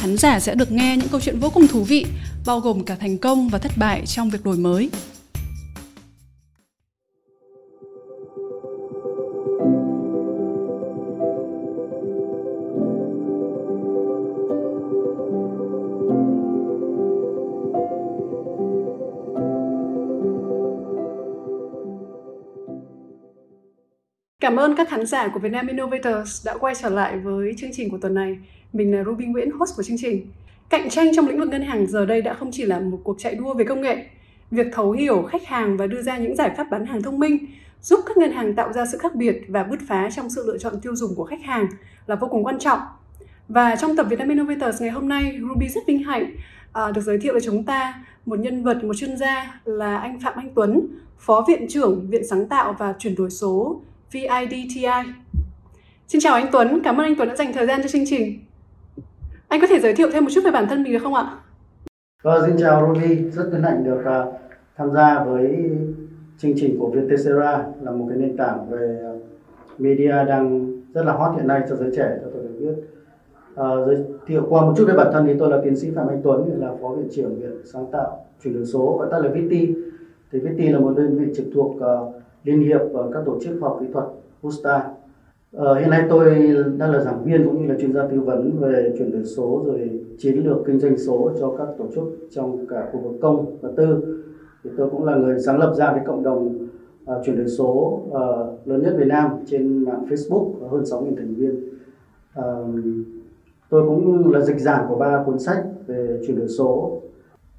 Khán giả sẽ được nghe những câu chuyện vô cùng thú vị, bao gồm cả thành công và thất bại trong việc đổi mới. Cảm ơn các khán giả của Vietnam Innovators đã quay trở lại với chương trình của tuần này. Mình là Ruby Nguyễn, host của chương trình. Cạnh tranh trong lĩnh vực ngân hàng giờ đây đã không chỉ là một cuộc chạy đua về công nghệ. Việc thấu hiểu khách hàng và đưa ra những giải pháp bán hàng thông minh giúp các ngân hàng tạo ra sự khác biệt và bứt phá trong sự lựa chọn tiêu dùng của khách hàng là vô cùng quan trọng. Và trong tập Vietnam Innovators ngày hôm nay, Ruby rất vinh hạnh à, được giới thiệu với chúng ta một nhân vật, một chuyên gia là anh Phạm Anh Tuấn, Phó Viện trưởng Viện Sáng tạo và Chuyển đổi số VIDTI. Xin chào anh Tuấn, cảm ơn anh Tuấn đã dành thời gian cho chương trình. Anh có thể giới thiệu thêm một chút về bản thân mình được không ạ? Vâng, xin chào Ruby, rất hân hạnh được uh, tham gia với chương trình của Vietcetera là một cái nền tảng về media đang rất là hot hiện nay cho giới trẻ, cho tôi được biết. Uh, giới thiệu qua một chút về bản thân thì tôi là tiến sĩ Phạm Anh Tuấn, là phó viện trưởng viện sáng tạo chuyển đổi số gọi tắt là VT. Thì VT là một đơn vị trực thuộc uh, liên hiệp và các tổ chức khoa học kỹ thuật USTA. Ờ, hiện nay tôi đang là giảng viên cũng như là chuyên gia tư vấn về chuyển đổi số rồi chiến lược kinh doanh số cho các tổ chức trong cả khu vực công và tư. Thì tôi cũng là người sáng lập ra cái cộng đồng uh, chuyển đổi số uh, lớn nhất Việt Nam trên mạng Facebook có hơn 6.000 thành viên. Uh, tôi cũng là dịch giảng của ba cuốn sách về chuyển đổi số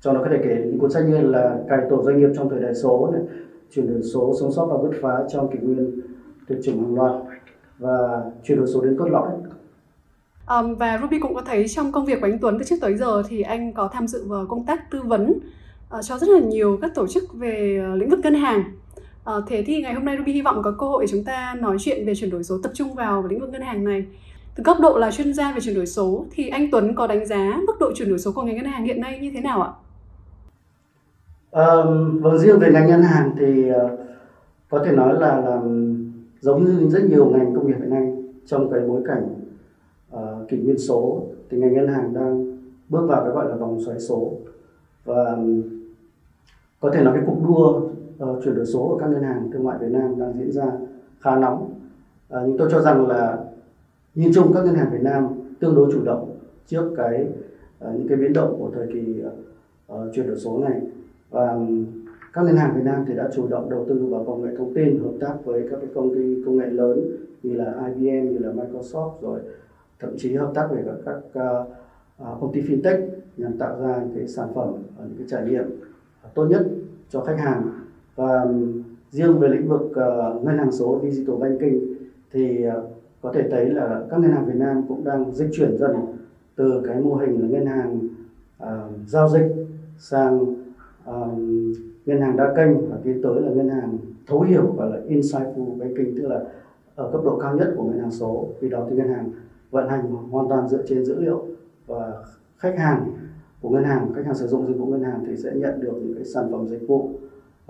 cho nó có thể kể những cuốn sách như là cải tổ doanh nghiệp trong thời đại số này, chuyển đổi số sống sót và bứt phá trong kỷ nguyên tuyệt chủng hàng loạt và chuyển đổi số đến cốt lõi Um, và Ruby cũng có thấy trong công việc của anh Tuấn từ trước tới giờ thì anh có tham dự vào công tác tư vấn uh, cho rất là nhiều các tổ chức về uh, lĩnh vực ngân hàng. Uh, thế thì ngày hôm nay Ruby hy vọng có cơ hội để chúng ta nói chuyện về chuyển đổi số tập trung vào lĩnh vực ngân hàng này. Từ góc độ là chuyên gia về chuyển đổi số thì anh Tuấn có đánh giá mức độ chuyển đổi số của ngành ngân hàng hiện nay như thế nào ạ? Um, vâng riêng về ngành ngân hàng thì uh, có thể nói là, là giống như rất nhiều ngành công nghiệp hiện nay trong cái bối cảnh uh, kỷ nguyên số thì ngành ngân hàng đang bước vào cái gọi là vòng xoáy số. Và um, có thể nói cái cuộc đua uh, chuyển đổi số ở các ngân hàng thương mại Việt Nam đang diễn ra khá nóng. Uh, nhưng tôi cho rằng là nhìn chung các ngân hàng Việt Nam tương đối chủ động trước cái uh, những cái biến động của thời kỳ uh, chuyển đổi số này. Và các ngân hàng Việt Nam thì đã chủ động đầu tư vào công nghệ thông tin hợp tác với các cái công ty công nghệ lớn như là IBM như là Microsoft rồi thậm chí hợp tác với các, các uh, công ty fintech nhằm tạo ra những cái sản phẩm những cái trải nghiệm tốt nhất cho khách hàng. Và riêng về lĩnh vực uh, ngân hàng số digital banking thì uh, có thể thấy là các ngân hàng Việt Nam cũng đang dịch chuyển dần từ cái mô hình là ngân hàng uh, giao dịch sang um, ngân hàng đa kênh và tiến tới là ngân hàng thấu hiểu và là insightful banking tức là ở cấp độ cao nhất của ngân hàng số vì đó thì ngân hàng vận hành hoàn toàn dựa trên dữ liệu và khách hàng của ngân hàng khách hàng sử dụng dịch vụ ngân hàng thì sẽ nhận được những cái sản phẩm dịch vụ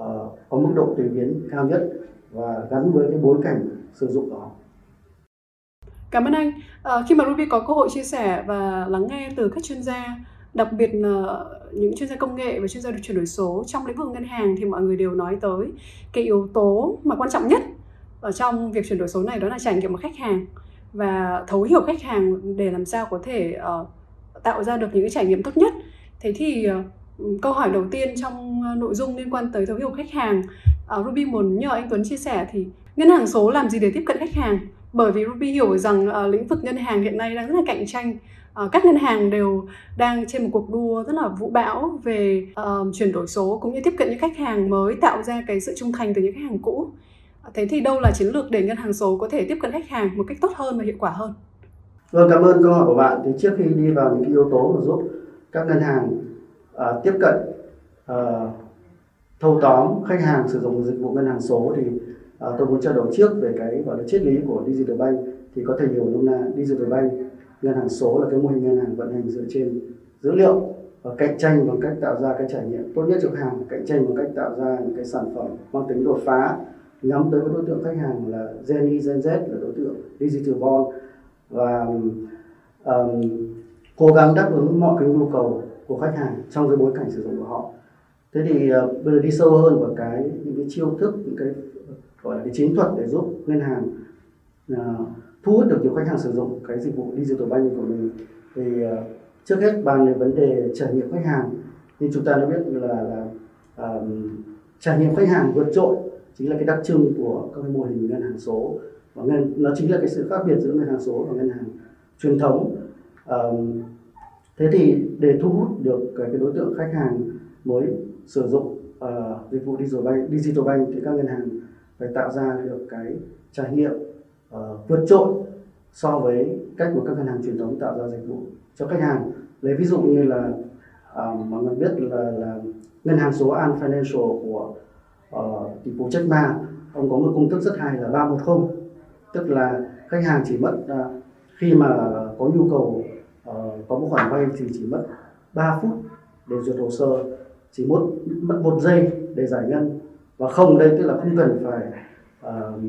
uh, có mức độ tùy biến cao nhất và gắn với cái bối cảnh sử dụng đó Cảm ơn anh. À, khi mà Ruby có cơ hội chia sẻ và lắng nghe từ các chuyên gia đặc biệt là những chuyên gia công nghệ và chuyên gia chuyển đổi số trong lĩnh vực ngân hàng thì mọi người đều nói tới cái yếu tố mà quan trọng nhất ở trong việc chuyển đổi số này đó là trải nghiệm của khách hàng và thấu hiểu khách hàng để làm sao có thể uh, tạo ra được những cái trải nghiệm tốt nhất. Thế thì uh, câu hỏi đầu tiên trong ờ, nội dung liên quan tới thấu hiểu khách hàng uh, Ruby muốn nhờ anh Tuấn chia sẻ thì ngân hàng số làm gì để tiếp cận khách hàng? Bởi vì Ruby hiểu rằng uh, lĩnh vực ngân hàng hiện nay đang rất là cạnh tranh Ờ, các ngân hàng đều đang trên một cuộc đua rất là vũ bão về uh, chuyển đổi số cũng như tiếp cận những khách hàng mới tạo ra cái sự trung thành từ những khách hàng cũ. Thế thì đâu là chiến lược để ngân hàng số có thể tiếp cận khách hàng một cách tốt hơn và hiệu quả hơn? Vâng cảm ơn câu hỏi của bạn. Thì trước khi đi vào những yếu tố mà giúp các ngân hàng uh, tiếp cận uh, thâu tóm khách hàng sử dụng dịch vụ ngân hàng số thì uh, tôi muốn trao đổi trước về cái gọi là triết lý của Digital Bank. Thì có thể hiểu nôm na Digital Bank ngân hàng số là cái mô hình ngân hàng vận hành dựa trên dữ liệu và cạnh tranh bằng cách tạo ra cái trải nghiệm tốt nhất cho khách hàng cạnh tranh bằng cách tạo ra những cái sản phẩm mang tính đột phá nhắm tới cái đối tượng khách hàng là Gen Y, Gen Z là đối tượng digital born và um, cố gắng đáp ứng mọi cái nhu cầu của khách hàng trong cái bối cảnh sử dụng của họ. Thế thì uh, bây giờ đi sâu hơn vào cái những cái chiêu thức những cái gọi là cái chiến thuật để giúp ngân hàng uh, thu hút được nhiều khách hàng sử dụng cái dịch vụ digital banking của mình. Thì uh, trước hết bàn về vấn đề trải nghiệm khách hàng. Như chúng ta đã biết là là um, trải nghiệm khách hàng vượt trội chính là cái đặc trưng của các mô hình ngân hàng số. Và ngân nó chính là cái sự khác biệt giữa ngân hàng số và ngân hàng truyền thống. Um, thế thì để thu hút được cái, cái đối tượng khách hàng mới sử dụng uh, dịch vụ digital bank, digital bank thì các ngân hàng phải tạo ra được cái trải nghiệm uh, vượt trội so với cách của các ngân hàng truyền thống tạo ra dịch vụ cho khách hàng. Lấy ví dụ như là uh, mọi người biết là, là ngân hàng số An Financial của uh, tỷ phú Jack Ma ông có một công thức rất hay là 310 tức là khách hàng chỉ mất uh, khi mà có nhu cầu uh, có một khoản vay thì chỉ mất 3 phút để duyệt hồ sơ chỉ mất mất một giây để giải ngân. Và không đây tức là không cần phải uh,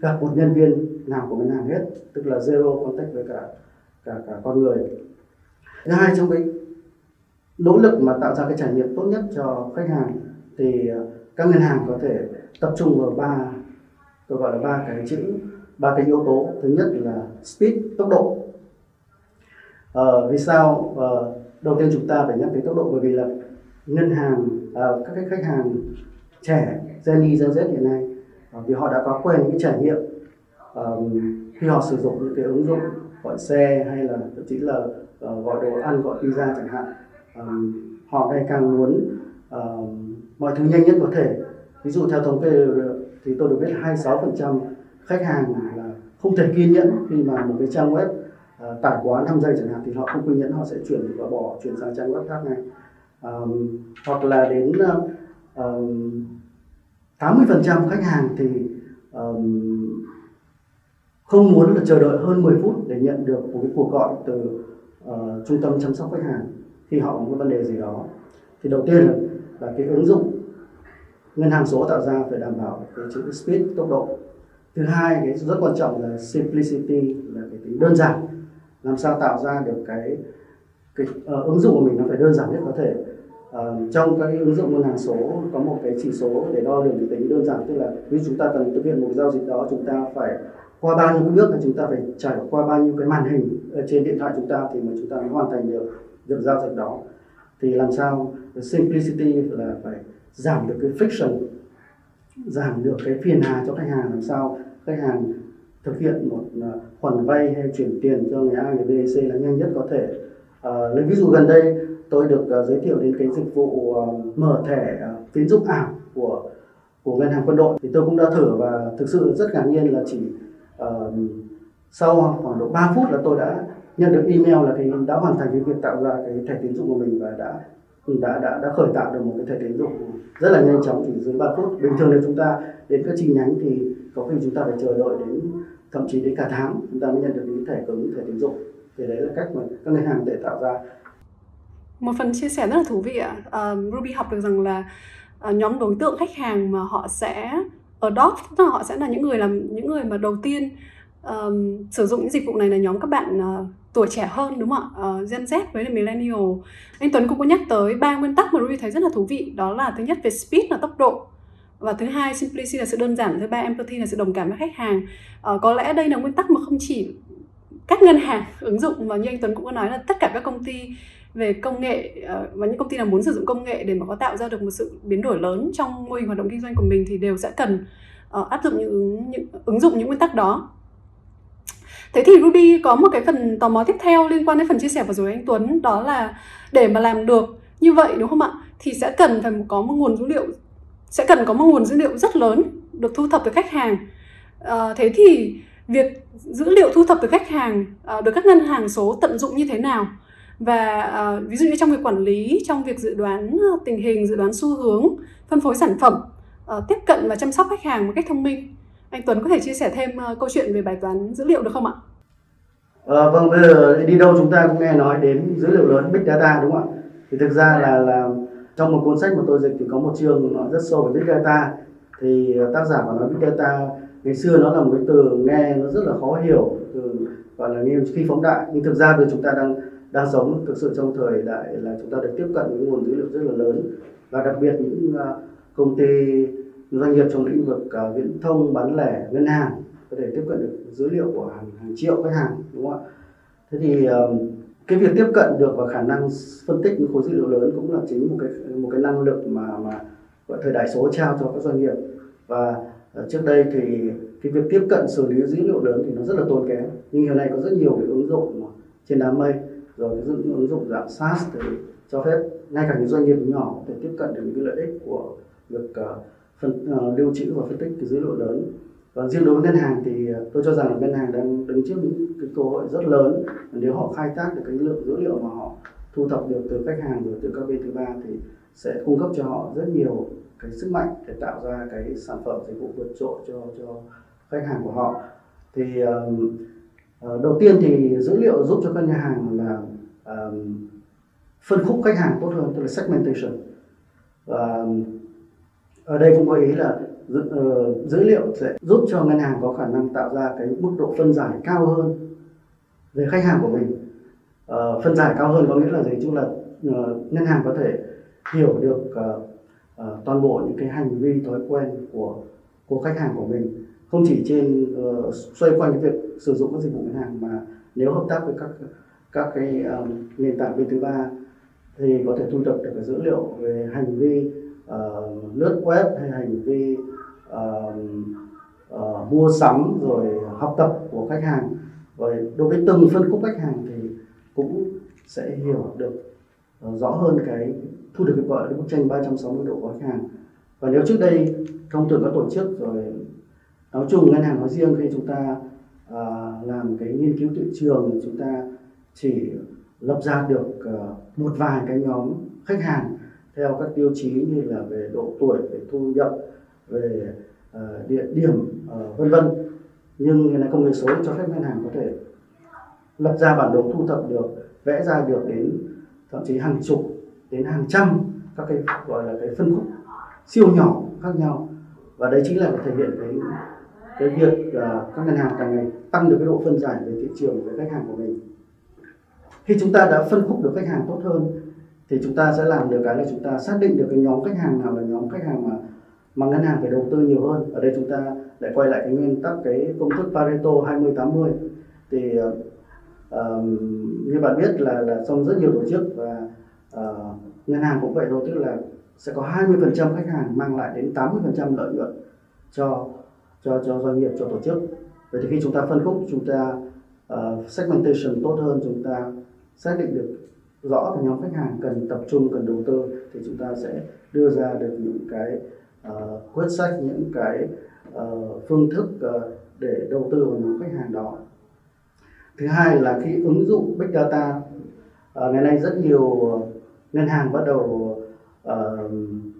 gặp một nhân viên nào của ngân hàng hết tức là zero contact với cả cả cả con người. Thứ hai trong cái nỗ lực mà tạo ra cái trải nghiệm tốt nhất cho khách hàng thì ờ, các ngân hàng có thể tập trung vào ba tôi gọi là ba cái chữ ba cái yếu tố. Thứ nhất là speed tốc độ. À, vì sao? À, đầu tiên chúng ta phải nhắc đến tốc độ bởi vì là ngân hàng à, các cái khách hàng trẻ Gen Y, Gen Z hiện nay Ờ, vì họ đã có quen những cái trải nghiệm khi họ sử dụng những cái ứng dụng gọi xe hay là thậm chí là uh, gọi đồ ăn gọi pizza chẳng hạn. Um, họ ngày càng muốn uh, mọi thứ nhanh nhất có thể. Ví dụ theo thống kê thì tôi được biết 26% khách hàng là không thể kiên nhẫn khi mà một cái trang web uh, tải quá 5 giây chẳng hạn thì họ không kiên nhẫn họ sẽ chuyển và bỏ chuyển sang trang web khác này um, hoặc là đến uh, um, 80% khách hàng thì um, không muốn là chờ đợi hơn 10 phút để nhận được một cái cuộc gọi từ uh, trung tâm chăm sóc khách hàng khi họ có một vấn đề gì đó. Thì đầu tiên là, là cái ứng dụng ngân hàng số tạo ra phải đảm bảo cái chữ speed tốc độ. Thứ hai cái rất quan trọng là simplicity là cái tính đơn giản. Làm sao tạo ra được cái cái uh, ứng dụng của mình nó phải đơn giản nhất có thể uh, trong các cái ứng dụng ngân hàng số có một cái chỉ số để đo lường cái tính đơn giản tức là ví dụ chúng ta cần thực hiện một giao dịch đó chúng ta phải qua bao nhiêu cái bước là chúng ta phải trải qua bao nhiêu cái màn hình trên điện thoại chúng ta thì mà chúng ta mới hoàn thành được việc giao dịch đó. Thì làm sao simplicity là phải giảm được cái friction giảm được cái phiền hà cho khách hàng làm sao khách hàng thực hiện một ờ, khoản vay hay chuyển tiền cho người A người B người C là nhanh nhất có thể. À, lấy ví dụ gần đây tôi được uh, giới thiệu đến cái dịch vụ uh, mở thẻ uh, tín dụng ảo của của ngân hàng quân đội. Thì tôi cũng đã thử và thực sự rất ngạc nhiên là chỉ uh, sau khoảng độ 3 phút là tôi đã nhận được email là cái đã hoàn thành cái việc tạo ra cái thẻ tín dụng của mình và đã đã đã đã khởi tạo được một cái thẻ tín dụng rất là nhanh chóng chỉ dưới 3 phút. Bình thường nếu chúng ta đến các chi nhánh thì có khi chúng ta phải chờ đợi đến thậm chí đến cả tháng chúng ta mới nhận được cái thẻ cứng thẻ tín dụng. Thì đấy là cách mà các ngân hàng để tạo ra một phần chia sẻ rất là thú vị ạ. Uh, Ruby học được rằng là uh, nhóm đối tượng khách hàng mà họ sẽ adopt tức là họ sẽ là những người làm những người mà đầu tiên um, sử dụng những dịch vụ này là nhóm các bạn uh, tuổi trẻ hơn đúng không ạ? Uh, Gen Z với là millennial. Anh Tuấn cũng có nhắc tới ba nguyên tắc mà Ruby thấy rất là thú vị. Đó là thứ nhất về speed là tốc độ và thứ hai simplicity là sự đơn giản thứ ba empathy là sự đồng cảm với khách hàng. Uh, có lẽ đây là nguyên tắc mà không chỉ các ngân hàng ứng dụng mà như anh Tuấn cũng có nói là tất cả các công ty về công nghệ ờ, và những công ty nào muốn sử dụng công nghệ để mà có tạo ra được một sự biến đổi lớn trong mô hình hoạt động kinh doanh của mình thì đều sẽ cần ờ, áp dụng những, những ứng dụng những nguyên tắc đó Thế thì Ruby có một cái phần tò mò tiếp theo liên quan đến phần chia sẻ vừa rồi anh Tuấn đó là để mà làm được như vậy đúng không ạ? Thì sẽ cần phải có một nguồn dữ liệu sẽ cần có một nguồn dữ liệu rất lớn được thu thập từ khách hàng. À, thế thì việc dữ liệu thu thập từ khách hàng à, được các ngân hàng số tận dụng như thế nào? Và uh, ví dụ như trong việc quản lý trong việc dự đoán ờ, tình hình dự đoán xu hướng phân phối sản phẩm uh, tiếp cận và chăm sóc khách hàng một cách thông minh anh Tuấn có thể chia sẻ thêm uh, câu chuyện về bài toán dữ liệu được không ạ? À, vâng bây giờ đi đâu chúng ta cũng nghe nói đến dữ liệu lớn big data đúng không ạ? Thì thực ra là là trong một cuốn sách mà tôi dịch thì có một chương nó rất sâu về big data thì tác giả của nói big data ngày xưa nó là một cái từ nghe nó rất là khó hiểu từ gọi là như khi phóng đại nhưng thực ra bây chúng ta đang đang sống thực sự trong thời đại là chúng ta được tiếp cận những nguồn dữ liệu rất là lớn. Và đặc biệt những à, công ty doanh nghiệp trong lĩnh vực uh, viễn thông bán lẻ ngân hàng có thể tiếp cận được dữ liệu của hàng, hàng triệu khách hàng đúng không ạ? Thế thì à, cái việc tiếp cận được và khả năng phân tích những khối dữ liệu lớn cũng là chính một cái một cái năng lực mà mà gọi thời đại số trao cho các doanh nghiệp. Và uh, trước đây thì cái việc tiếp cận xử lý dữ liệu lớn thì nó rất là tốn kém. Nhưng hiện nay có rất nhiều cái ứng dụng trên đám mây rồi những ứng dụng dạng SaaS để cho phép ngay cả những doanh nghiệp nhỏ để tiếp cận được những cái lợi ích của việc uh, phân uh, lưu trữ và phân tích cái dữ liệu lớn. Và riêng đối với ngân hàng thì ờ, tôi cho rằng là ngân hàng đang đứng trước những cái cơ hội rất lớn. Nếu họ khai thác được cái lượng dữ liệu mà họ thu thập được từ khách hàng rồi từ các bên thứ ba thì sẽ cung cấp cho họ rất nhiều cái sức mạnh để tạo ra cái sản phẩm dịch vụ vượt trội cho cho khách hàng của họ. Thì uh, Ờ, đầu tiên thì dữ liệu giúp cho các nhà hàng là um, phân khúc khách hàng tốt hơn tức là segmentation. Và ở đây cũng có ý là dữ, uh, dữ liệu sẽ giúp cho ngân hàng có khả năng tạo ra cái mức độ phân giải cao hơn về khách hàng của mình. Uh, phân giải cao hơn có nghĩa là gì? Chung là uh, ngân hàng có thể hiểu được uh, uh, toàn bộ những cái hành vi thói quen của của khách hàng của mình. Không chỉ trên uh, xoay quanh cái việc sử dụng các dịch vụ ngân hàng mà nếu hợp tác với các các cái um, nền tảng bên thứ ba thì có thể thu thập được cái dữ liệu về hành vi uh, lướt web hay hành vi uh, uh, mua sắm rồi học tập của khách hàng. Và đối với từng phân khúc khách hàng thì cũng sẽ hiểu được uh, rõ hơn cái thu được cái gọi là bức tranh 360 độ của khách hàng. Và nếu trước đây thông thường các tổ chức rồi nói chung ngân hàng nói riêng khi chúng ta uh, làm cái nghiên cứu thị trường thì chúng ta chỉ lập ra được uh, một vài cái nhóm khách hàng theo các tiêu chí như là về độ tuổi về thu nhập về uh, địa điểm uh, vân vân. Nhưng hiện nay công nghệ số cho phép ngân hàng có thể lập ra bản đồ thu thập được vẽ ra được đến thậm chí hàng chục đến hàng trăm các cái gọi là cái phân khúc siêu nhỏ khác nhau. Và đấy chính là thể hiện cái cái việc à, các ngân hàng càng ngày tăng được cái độ phân giải về thị trường với khách hàng của mình. Khi chúng ta đã phân khúc được khách hàng tốt hơn thì chúng ta sẽ làm được cái là chúng ta xác định được cái nhóm khách hàng nào là nhóm khách hàng mà mà ngân hàng phải đầu tư nhiều hơn. Ở đây chúng ta lại quay lại cái nguyên tắc cái công thức Pareto 20 80 thì uh, như bạn biết là là trong rất nhiều tổ chức và uh, ngân hàng cũng vậy thôi tức là sẽ có 20% khách hàng mang lại đến 80% lợi nhuận cho cho cho doanh nghiệp cho tổ chức. Vậy thì khi chúng ta phân khúc chúng ta uh, segmentation tốt hơn chúng ta xác định được rõ cái nhóm khách hàng cần tập trung cần đầu tư thì chúng ta sẽ đưa ra được những cái uh, quyết sách những cái uh, phương thức uh, để đầu tư vào nhóm khách hàng đó. Thứ hai là khi ứng dụng big data uh, ngày nay rất nhiều ngân hàng bắt đầu uh,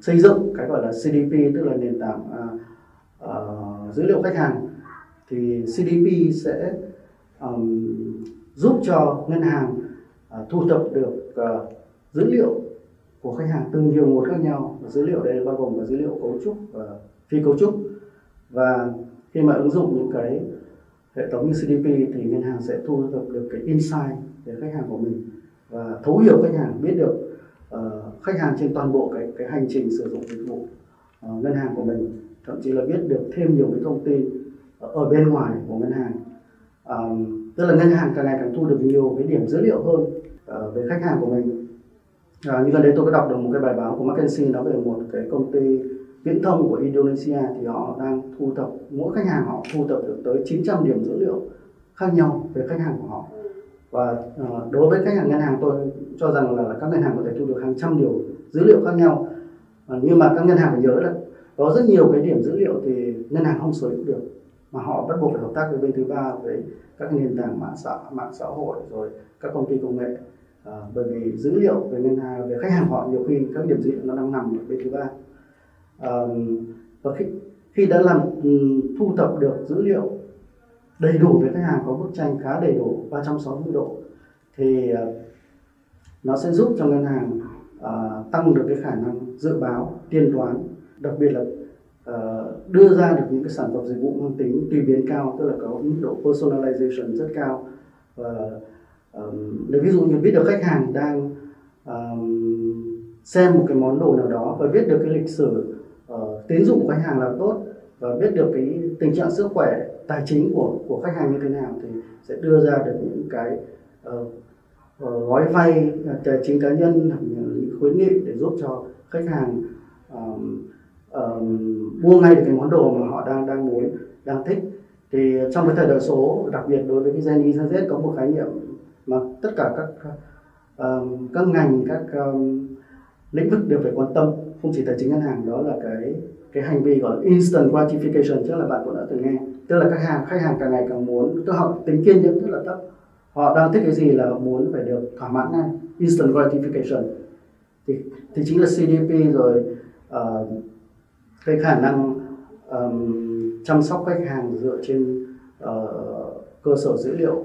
xây dựng cái gọi là CDP tức là nền tảng uh, uh, dữ liệu khách hàng thì CDP sẽ um, giúp cho ngân hàng uh, thu thập được uh, dữ liệu của khách hàng từ nhiều nguồn khác nhau. Dữ liệu đây bao gồm cả dữ liệu cấu trúc và phi cấu trúc. Và khi mà ứng dụng những cái hệ thống như CDP thì ngân hàng sẽ thu thập được cái insight về khách hàng của mình và thấu hiểu khách hàng biết được uh, khách hàng trên toàn bộ cái cái hành trình sử dụng dịch vụ uh, ngân hàng của mình thậm chí là biết được thêm nhiều cái thông tin ở bên ngoài của ngân hàng. À, tức là ngân hàng càng ngày càng thu được nhiều cái điểm dữ liệu hơn uh, về khách hàng của mình. À, như gần đây tôi có đọc được một cái bài báo của McKinsey nói về một cái công ty viễn thông của Indonesia thì họ đang thu thập mỗi khách hàng họ thu thập được tới 900 điểm dữ liệu khác nhau về khách hàng của họ. Và uh, đối với khách hàng ngân hàng tôi cho rằng là, là các ngân hàng có thể thu được hàng trăm điều dữ liệu khác nhau. Uh, nhưng mà các ngân hàng phải nhớ là có rất nhiều cái điểm dữ liệu thì ngân hàng không sở hữu được mà họ bắt buộc phải hợp tác với bên thứ ba với các nền tảng mạng xã mạng xã hội rồi các công ty công nghệ. À, bởi vì dữ liệu về ngân hàng về khách hàng họ nhiều khi các điểm dữ liệu nó đang nằm ở bên thứ ba. À, và khi khi đã làm ừ, thu thập được dữ liệu đầy đủ về khách hàng có bức tranh khá đầy đủ 360 độ thì à, nó sẽ giúp cho ngân hàng uh, tăng được cái khả năng dự báo tiên đoán đặc biệt là uh, đưa ra được những cái sản phẩm dịch vụ mang tính tùy biến cao tức là có mức độ personalization rất cao. Và um, ví dụ như biết được khách hàng đang um, xem một cái món đồ nào đó và biết được cái lịch sử uh, tín dụng của khách hàng là tốt và biết được cái tình trạng sức khỏe tài chính của của khách hàng như thế nào thì sẽ đưa ra được những cái uh, uh, gói vay tài chính cá nhân hoặc những khuyến nghị để giúp cho khách hàng um, uh, mua ngay được cái món đồ mà họ đang đang muốn đang thích. Thì trong cái thời đại số đặc biệt đối với cái Gen Y Gen Z có một khái niệm mà tất cả các uh, các ngành các um, lĩnh vực đều phải quan tâm không chỉ tài chính ngân hàng đó là cái cái hành vi gọi là instant gratification chắc là bạn cũng đã từng nghe. Tức là khách hàng khách hàng càng ngày càng muốn tức họ tính kiên nhẫn rất là thấp. Họ đang thích cái gì là muốn phải được thỏa mãn ngay. Instant gratification. Thì thì chính là CDP rồi uh, cái khả năng um, chăm sóc khách hàng dựa trên uh, cơ sở dữ liệu.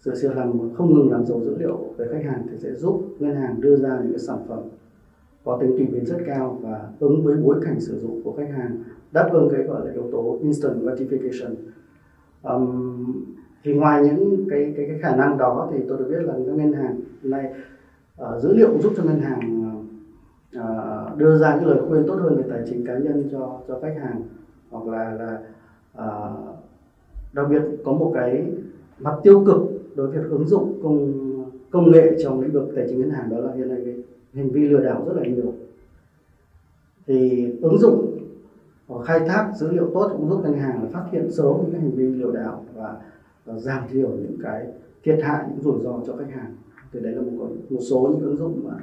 Dựa trên làm không ngừng làm giàu dữ liệu về khách hàng thì sẽ giúp ngân hàng đưa ra những cái sản phẩm có tính tùy biến rất cao và ứng với bối cảnh sử dụng của khách hàng đáp ứng cái gọi là yếu tố instant gratification. Um, thì ngoài những cái cái cái khả năng đó thì tôi được biết là các ngân hàng nay uh, ờ, dữ liệu giúp cho ngân hàng uh, đưa ra những lời khuyên tốt hơn về tài chính cá nhân cho cho khách hàng hoặc là là uh, đặc biệt có một cái mặt tiêu cực đối với việc ứng dụng công công nghệ trong lĩnh vực tài chính ngân hàng đó là hiện nay cái hành vi lừa đảo rất là nhiều. Thì ứng dụng khai thác dữ liệu tốt cũng giúp ngân hàng là phát hiện sớm những cái hành vi lừa đảo và, và giảm thiểu những cái thiệt hại những rủi ro cho khách hàng. Thì đấy là một một số những ứng dụng mà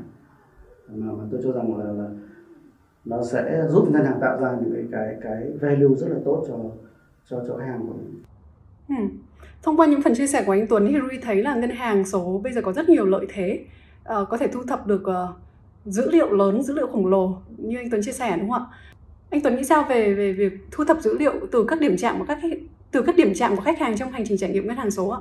mà, mà tôi cho rằng là, là nó sẽ giúp ngân hàng tạo ra những cái cái cái value rất là tốt cho cho cho khách hàng của mình. Hmm. Thông qua những phần chia sẻ của anh Tuấn thì Rui thấy là ngân hàng số bây giờ có rất nhiều lợi thế uh, có thể thu thập được uh, dữ liệu lớn, dữ liệu khổng lồ như anh Tuấn chia sẻ đúng không ạ? Anh Tuấn nghĩ sao về về việc thu thập dữ liệu từ các điểm chạm của các từ các điểm chạm của khách hàng trong hành trình trải nghiệm ngân hàng số ạ?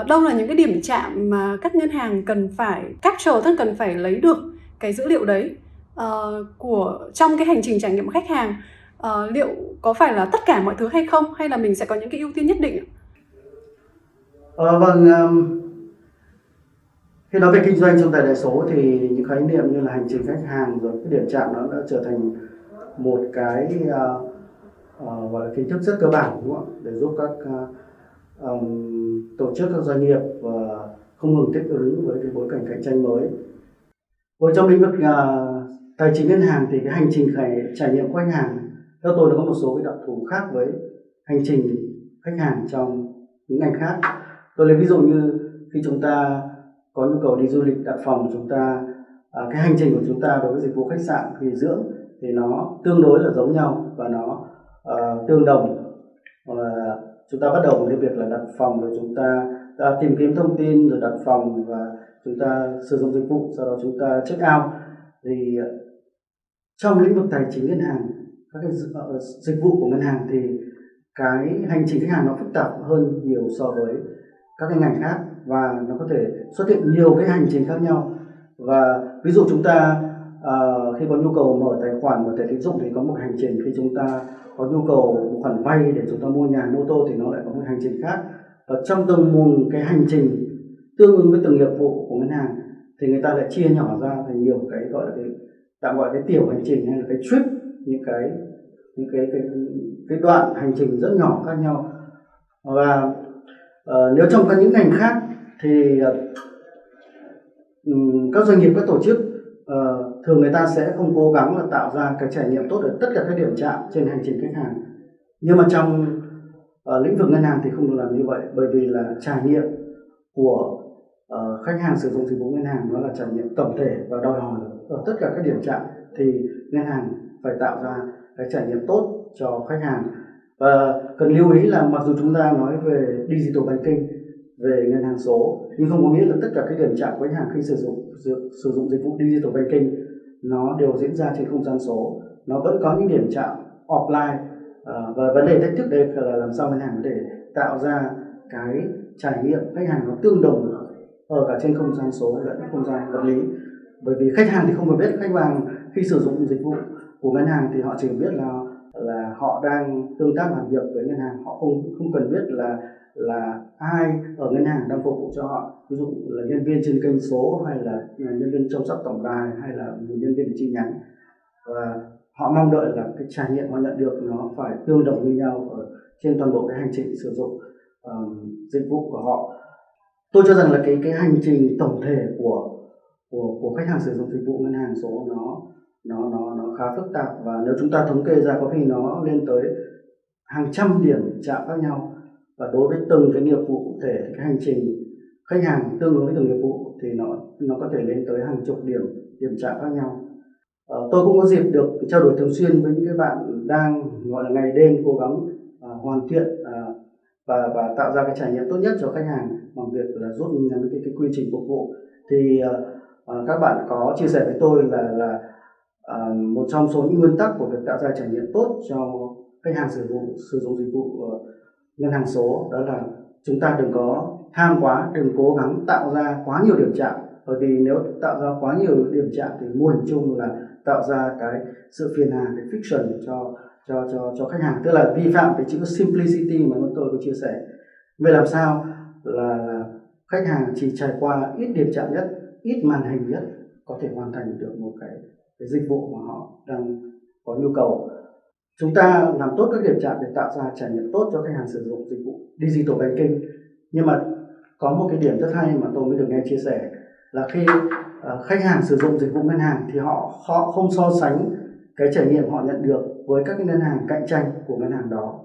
Uh, đâu là những cái điểm chạm mà các ngân hàng cần phải capture, tức cần phải lấy được cái dữ liệu đấy uh, của trong cái hành trình trải nghiệm của khách hàng uh, liệu có phải là tất cả mọi thứ hay không hay là mình sẽ có những cái ưu tiên nhất định? Ờ, vâng, um, khi nói về kinh doanh trong thời đại số thì những khái niệm như là hành trình khách hàng rồi cái điểm chạm nó đã trở thành một cái uh, uh, gọi là kiến thức rất cơ bản đúng không để giúp các uh, um, tổ chức các doanh nghiệp uh, không ngừng thích ứng với cái bối cảnh cạnh tranh mới. Với trong lĩnh vực uh, tài chính ngân hàng thì cái hành trình khải, trải nghiệm của khách hàng theo tôi nó có một số cái đặc thù khác với hành trình khách hàng trong những ngành khác. Tôi lấy ví dụ như khi chúng ta có nhu cầu đi du lịch đặt phòng chúng ta uh, cái hành trình của chúng ta đối với dịch vụ khách sạn nghỉ dưỡng thì nó tương đối là giống nhau và nó uh, tương đồng uh, chúng ta bắt đầu với việc là đặt phòng rồi chúng ta uh, tìm kiếm thông tin rồi đặt phòng và chúng ta sử dụng dịch vụ sau đó chúng ta check out. Thì ờ, trong lĩnh vực tài chính ngân hàng các cái ờ, dịch vụ của ngân hàng thì cái hành trình khách hàng nó phức tạp hơn nhiều so với các cái ngành khác và nó có thể xuất hiện nhiều cái hành trình khác nhau. Và ví dụ chúng ta uh, khi có nhu cầu mở tài khoản mở thẻ tín dụng thì có một hành trình khi chúng ta có nhu cầu một khoản vay để chúng ta mua nhà mua ô tô thì nó lại có một hành trình khác. Và trong từng một cái hành trình tương ứng với từng nghiệp vụ của ngân hàng thì người ta lại chia nhỏ ra thành nhiều cái gọi là cái tạm gọi cái tiểu hành trình hay là cái trip những cái những cái cái cái đoạn hành trình rất nhỏ khác nhau. Và uh, nếu trong các những ngành khác thì uh, các doanh nghiệp các tổ chức uh, thường người ta sẽ không cố gắng là tạo ra cái trải nghiệm tốt ở tất cả các điểm chạm trên hành trình khách hàng. Nhưng mà trong uh, lĩnh vực ngân hàng thì không được làm như vậy bởi vì là trải nghiệm của uh, khách hàng sử dụng dịch vụ ngân hàng nó là trải nghiệm tổng thể và đòi hỏi ở tất cả các điểm chạm thì ngân hàng phải tạo ra cái trải nghiệm tốt cho khách hàng. Và cần lưu ý là mặc dù chúng ta nói về digital banking về ngân hàng số nhưng không có nghĩa là tất cả các điểm chạm của khách hàng khi sử dụng sử dụng dịch vụ digital banking nó đều diễn ra trên không gian số. Nó vẫn có những điểm chạm offline ờ, và vấn đề thách thức đây là làm sao ngân hàng có thể tạo ra cái trải nghiệm khách hàng nó tương đồng ở cả trên không gian số lẫn không gian vật lý. Bởi vì khách hàng thì không phải biết khách hàng khi sử dụng dịch vụ của ngân hàng thì họ chỉ biết là là họ đang tương tác làm việc với ngân hàng. Họ không không cần biết là là ai ở ngân hàng đang phục vụ cho họ. Ví dụ là nhân viên trên kênh số hay là nhân viên chăm sóc tổng đài hay là một nhân viên chi nhánh. Và họ mong đợi là cái trải nghiệm họ nhận được nó phải tương đồng như nhau ở trên toàn bộ cái hành trình sử dụng um, dịch vụ của họ tôi cho rằng là cái cái hành trình tổng thể của của của khách hàng sử dụng dịch vụ ngân hàng số nó nó nó nó khá phức tạp. Và nếu chúng ta thống kê ra có khi nó lên tới hàng trăm điểm chạm khác nhau. Và đối với từng cái nghiệp vụ cụ thể cái hành trình khách hàng tương ứng với từng nghiệp vụ thì nó nó có thể lên tới hàng chục điểm điểm chạm khác nhau. À, tôi cũng có dịp được trao đổi thường xuyên với những cái bạn đang gọi là ngày đêm cố gắng à, hoàn thiện và và tạo ra cái trải nghiệm tốt nhất cho khách hàng bằng việc là rút ngắn cái cái quy trình phục vụ. Thì uh, các bạn có chia sẻ với tôi là là uh, một trong số những nguyên tắc của việc tạo ra trải nghiệm tốt cho khách hàng sử dụng sử dụng dịch vụ uh, ngân hàng số đó là chúng ta đừng có tham quá đừng cố gắng tạo ra quá nhiều điểm chạm. Bởi vì nếu tạo ra quá nhiều điểm chạm thì mô hình chung là tạo ra cái sự phiền hà cái friction cho cho cho cho khách hàng. Tức là vi phạm cái chữ simplicity mà chúng tôi có chia sẻ. Về làm sao là, là khách hàng chỉ trải qua ít điểm chạm nhất ít màn hình nhất có thể hoàn thành được một cái, cái dịch vụ mà họ đang có nhu cầu. Chúng ta làm tốt các điểm chạm để tạo ra trải nghiệm tốt cho khách hàng sử dụng dịch vụ digital banking. Nhưng mà có một cái điểm rất hay mà tôi mới được nghe chia sẻ là khi uh, khách hàng sử dụng dịch vụ ngân hàng thì họ họ không so sánh cái trải nghiệm họ nhận được với các cái ngân hàng cạnh tranh của ngân hàng đó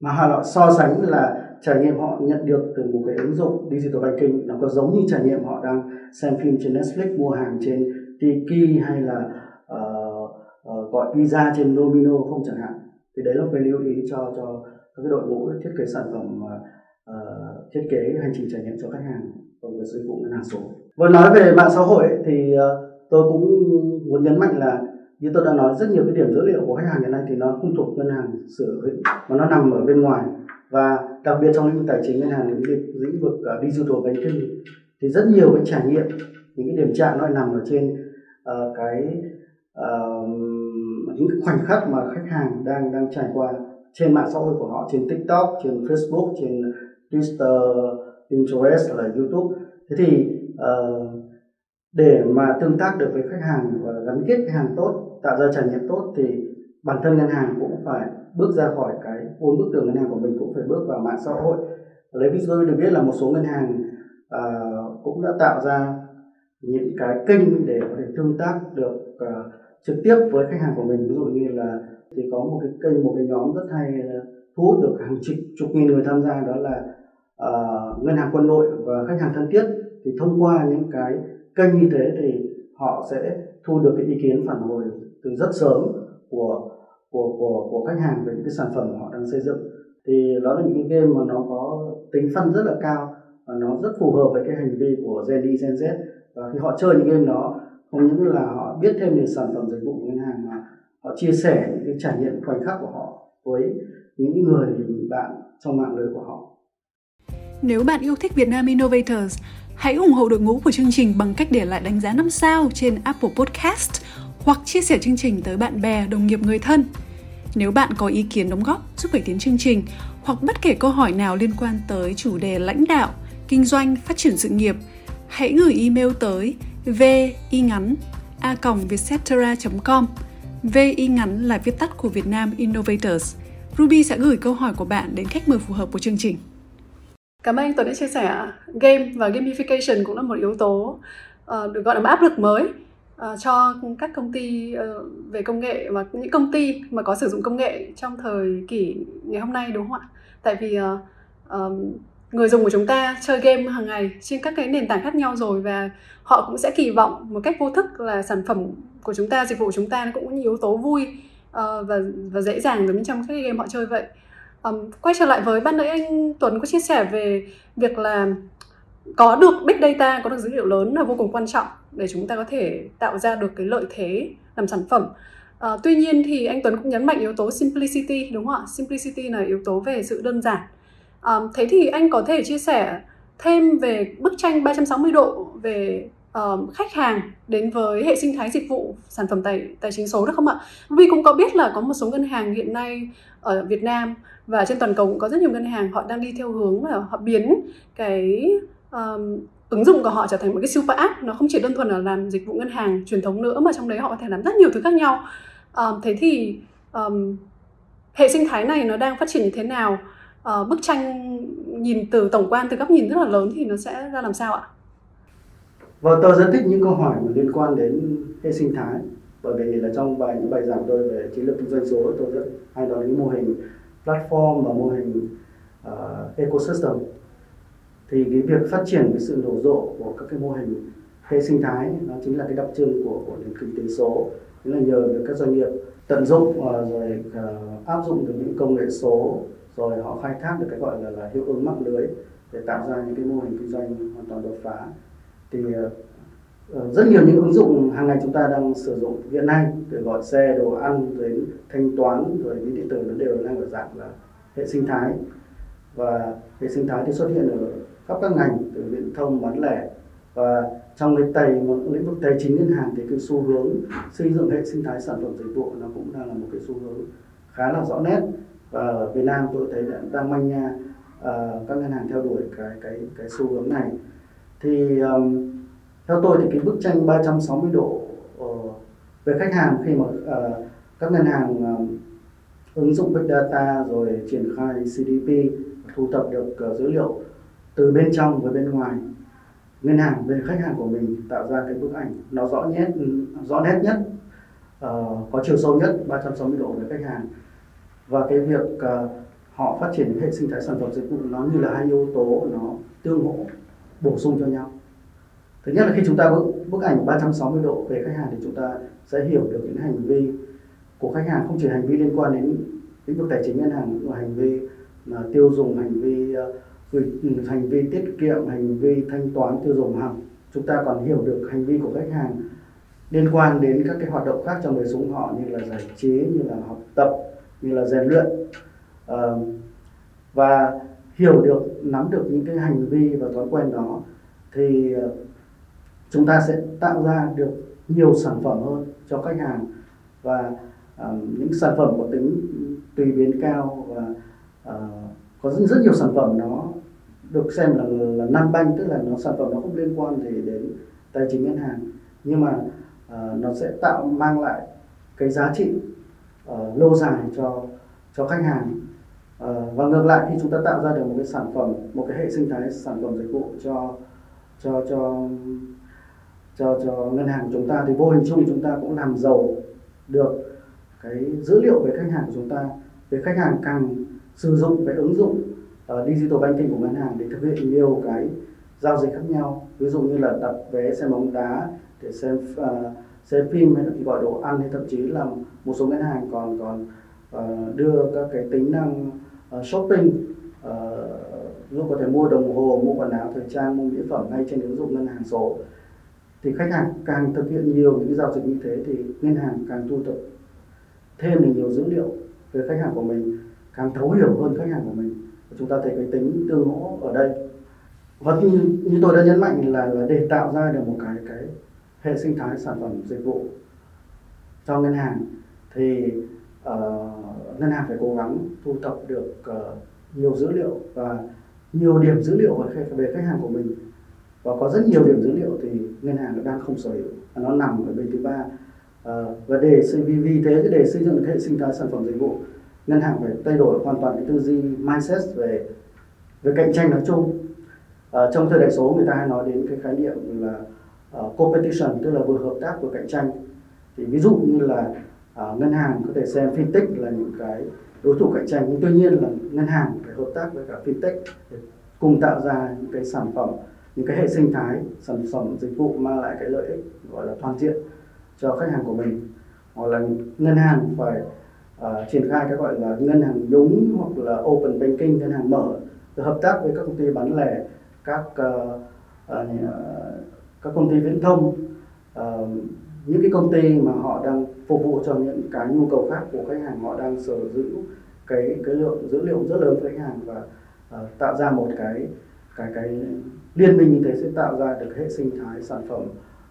mà họ so sánh là trải nghiệm họ nhận được từ một cái ứng dụng digital banking nó có giống như trải nghiệm họ đang xem phim trên Netflix mua hàng trên Tiki hay là uh, uh, gọi pizza trên Domino không chẳng hạn thì đấy là một cái lưu ý cho cho các cái đội ngũ thiết kế sản phẩm uh, thiết kế hành trình trải nghiệm cho khách hàng và với dịch vụ ngân hàng số. Vừa nói về mạng xã hội thì uh, tôi cũng muốn nhấn mạnh là như tôi đã nói rất nhiều cái điểm dữ liệu của khách hàng hiện nay thì nó không thuộc ngân hàng sở hữu mà nó nằm ở bên ngoài và đặc biệt trong lĩnh vực tài chính ngân hàng lĩnh vực lĩnh vực uh, digital banking thì rất nhiều cái trải nghiệm những cái điểm chạm nó nằm ở trên uh, cái uh, những cái khoảnh khắc mà khách hàng đang đang trải qua trên mạng xã hội của họ trên TikTok, trên Facebook, trên Twitter, Pinterest là YouTube. Thế thì uh, để mà tương tác được với khách hàng và gắn kết khách hàng tốt, tạo ra trải nghiệm tốt thì bản thân ngân hàng cũng phải bước ra khỏi cái bốn bức tường ngân hàng của mình cũng phải bước vào mạng xã hội. Lấy ví dụ được biết là một số ngân hàng uh, cũng đã tạo ra những cái kênh để có thể tương tác được uh, trực tiếp với khách hàng của mình ví dụ như là thì có một cái kênh một cái nhóm rất hay à, thu hút được hàng chục chục nghìn người tham gia đó là uh, ngân hàng quân đội và khách hàng thân thiết thì thông qua những cái kênh như thế thì họ sẽ thu được cái ý kiến phản hồi từ rất sớm của của của của khách hàng về những cái sản phẩm mà họ đang xây dựng thì đó là những cái game mà nó có tính phân rất là cao và nó rất phù hợp với cái hành vi của Gen Z Gen Z và khi họ chơi những game đó không những là họ biết thêm về sản phẩm dịch vụ của ngân hàng mà họ chia sẻ những cái trải nghiệm khoảnh khắc của họ với những người bạn trong mạng lưới của họ. Nếu bạn yêu thích Việt Nam Innovators, hãy ủng hộ đội ngũ của chương trình bằng cách để lại đánh giá 5 sao trên Apple Podcast hoặc chia sẻ chương trình tới bạn bè, đồng nghiệp, người thân. Nếu bạn có ý kiến đóng góp giúp cải tiến chương trình hoặc bất kể câu hỏi nào liên quan tới chủ đề lãnh đạo, kinh doanh, phát triển sự nghiệp, hãy gửi email tới vi ngắn a vietcetera.com VI ngắn là viết tắt của Việt Nam Innovators. Ruby sẽ gửi câu hỏi của bạn đến khách mời phù hợp của chương trình. Cảm ơn anh Tuấn đã chia sẻ. Game và gamification cũng là một yếu tố uh, được gọi là một áp lực mới uh, cho các công ty uh, về công nghệ và những công ty mà có sử dụng công nghệ trong thời kỷ ngày hôm nay đúng không ạ? Tại vì uh, um, người dùng của chúng ta chơi game hàng ngày trên các cái nền tảng khác nhau rồi và họ cũng sẽ kỳ vọng một cách vô thức là sản phẩm của chúng ta dịch vụ của chúng ta cũng có yếu tố vui uh, và và dễ dàng giống như trong các game họ chơi vậy um, quay trở lại với ban nãy anh Tuấn có chia sẻ về việc là có được big data có được dữ liệu lớn là vô cùng quan trọng để chúng ta có thể tạo ra được cái lợi thế làm sản phẩm. À, tuy nhiên thì anh Tuấn cũng nhấn mạnh yếu tố simplicity đúng không ạ? Simplicity là yếu tố về sự đơn giản. À, thế thì anh có thể chia sẻ thêm về bức tranh 360 độ về um, khách hàng đến với hệ sinh thái dịch vụ sản phẩm tài tài chính số được không ạ? Vì cũng có biết là có một số ngân hàng hiện nay ở Việt Nam. Và trên toàn cầu cũng có rất nhiều ngân hàng họ đang đi theo hướng là họ biến cái um, ứng dụng của họ trở thành một cái super app. Nó không chỉ đơn thuần là làm dịch vụ ngân hàng truyền thống nữa mà trong đấy họ có thể làm rất nhiều thứ khác nhau. Um, thế thì um, hệ sinh thái này nó đang phát triển như thế nào? Uh, bức tranh nhìn từ tổng quan từ góc nhìn rất là lớn thì nó sẽ ra làm sao ạ? Vâng, tôi rất thích những câu hỏi mà liên quan đến hệ sinh thái bởi vì là trong bài những bài giảng tôi về chiến lược kinh doanh số tôi rất hay nói đến mô hình platform và mô hình uh, ecosystem. Thì cái việc phát triển cái sự nổ rộ của các cái mô hình hệ sinh thái nó chính là cái đặc trưng của, của nền kinh tế số. Chính là nhờ được các doanh nghiệp tận dụng uh, rồi uh, áp dụng được những công nghệ số rồi họ khai thác được cái gọi là, là hiệu ứng mạng lưới để tạo ra những cái mô hình kinh doanh hoàn toàn đột phá. Thì uh, Ờ, rất nhiều những ứng dụng hàng ngày chúng ta đang sử dụng hiện nay từ gọi xe đồ ăn đến thanh toán rồi ví điện tử nó đều đang ở dạng là hệ sinh thái. Và hệ sinh thái thì xuất hiện ở khắp các ngành từ viễn thông bán lẻ. Và trong cái tài lĩnh vực tài chính ngân hàng thì cái xu hướng xây dựng hệ sinh thái sản phẩm dịch vụ nó cũng đang là một cái xu hướng khá là rõ nét. Và ở Việt Nam tôi thấy đang manh nha uh, các ngân hàng theo đuổi cái cái cái xu hướng này. Thì um, theo tôi thì cái bức tranh 360 độ ờ, về khách hàng khi mà uh, các ngân hàng uh, ứng dụng big data rồi triển khai CDP thu thập được uh, dữ liệu từ bên trong và bên ngoài ngân hàng về khách hàng của mình tạo ra cái bức ảnh nó rõ nét rõ nét nhất uh, có chiều sâu nhất 360 độ với khách hàng. Và cái việc uh, họ phát triển hệ sinh thái sản phẩm dịch vụ nó như là hai yếu tố nó tương hỗ bổ sung cho nhau thứ nhất là khi chúng ta bức, bức ảnh 360 độ về khách hàng thì chúng ta sẽ hiểu được những hành vi của khách hàng. Không chỉ hành vi liên quan đến lĩnh vực tài chính ngân hàng mà hành vi là tiêu dùng hành vi uh, hành vi tiết kiệm hành vi thanh toán tiêu dùng hàng chúng ta còn hiểu được hành vi của khách hàng liên quan đến các cái hoạt động khác trong đời sống họ như là giải trí như là học tập như là rèn luyện. Uh, và hiểu được nắm được những cái hành vi và thói quen đó thì uh, chúng ta sẽ tạo ra được nhiều sản phẩm hơn cho khách hàng. Và uh, những sản phẩm có tính tùy biến cao và uh, có rất, rất nhiều sản phẩm nó được xem là là non banh tức là nó sản phẩm nó không liên quan gì đến tài chính ngân hàng. Nhưng mà uh, nó sẽ tạo mang lại cái giá trị uh, lâu dài cho cho khách hàng. Uh, và ngược lại khi chúng ta tạo ra được một cái sản phẩm một cái hệ sinh thái sản phẩm dịch vụ cho cho cho cho cho ngân hàng của chúng ta. Thì vô hình chung chúng ta cũng làm giàu được cái dữ liệu về khách hàng của chúng ta. Về khách hàng càng sử dụng cái ứng dụng uh, digital banking của ngân hàng để thực hiện nhiều cái giao dịch khác nhau. Ví dụ như là đặt vé xem bóng đá để xem uh, xem phim hay là gọi đồ ăn hay thậm chí là một số ngân hàng còn còn uh, đưa các cái tính năng uh, shopping uh, có thể mua đồng hồ mua quần áo thời trang mua mỹ phẩm ngay trên ứng dụng ngân hàng số thì khách hàng càng thực hiện nhiều những cái giao dịch như thế thì ngân hàng càng thu thập thêm được nhiều dữ liệu về khách hàng của mình càng thấu hiểu hơn khách hàng của mình. Chúng ta thấy cái tính tương hỗ ở đây. Và như, như tôi đã nhấn mạnh là, là để tạo ra được một cái cái hệ sinh thái sản phẩm dịch vụ cho ngân hàng thì uh, ngân hàng phải cố gắng thu thập được uh, nhiều dữ liệu và nhiều điểm dữ liệu về, về khách hàng của mình và có rất nhiều điểm dữ liệu thì ngân hàng đang không sở hữu. Nó nằm ở bên thứ ba. Ờ, và để vì thế để xây dựng hệ sinh thái sản phẩm dịch vụ ngân hàng phải thay đổi hoàn toàn cái tư duy mindset về về cạnh tranh nói chung. À, trong thời đại số người ta hay nói đến cái khái niệm là uh, competition tức là vừa hợp tác vừa cạnh tranh. Thì ví dụ như là uh, ngân hàng có thể xem fintech là những cái đối thủ cạnh tranh. Nhưng tuy nhiên là ngân hàng phải hợp tác với cả fintech để cùng tạo ra những cái sản phẩm những cái hệ sinh thái sản phẩm dịch vụ mang lại cái lợi ích gọi là toàn diện cho khách hàng của mình. Hoặc là ngân hàng phải uh, triển khai cái gọi là ngân hàng đúng hoặc là open banking ngân hàng mở hợp tác với các công ty bán lẻ các uh, uh, các công ty viễn thông. Uh, những cái công ty mà họ đang phục vụ cho những cái nhu cầu khác của khách hàng họ đang sở hữu cái cái lượng dữ liệu rất lớn với khách hàng và uh, tạo ra một cái cái cái liên minh như thế sẽ tạo ra được hệ sinh thái sản phẩm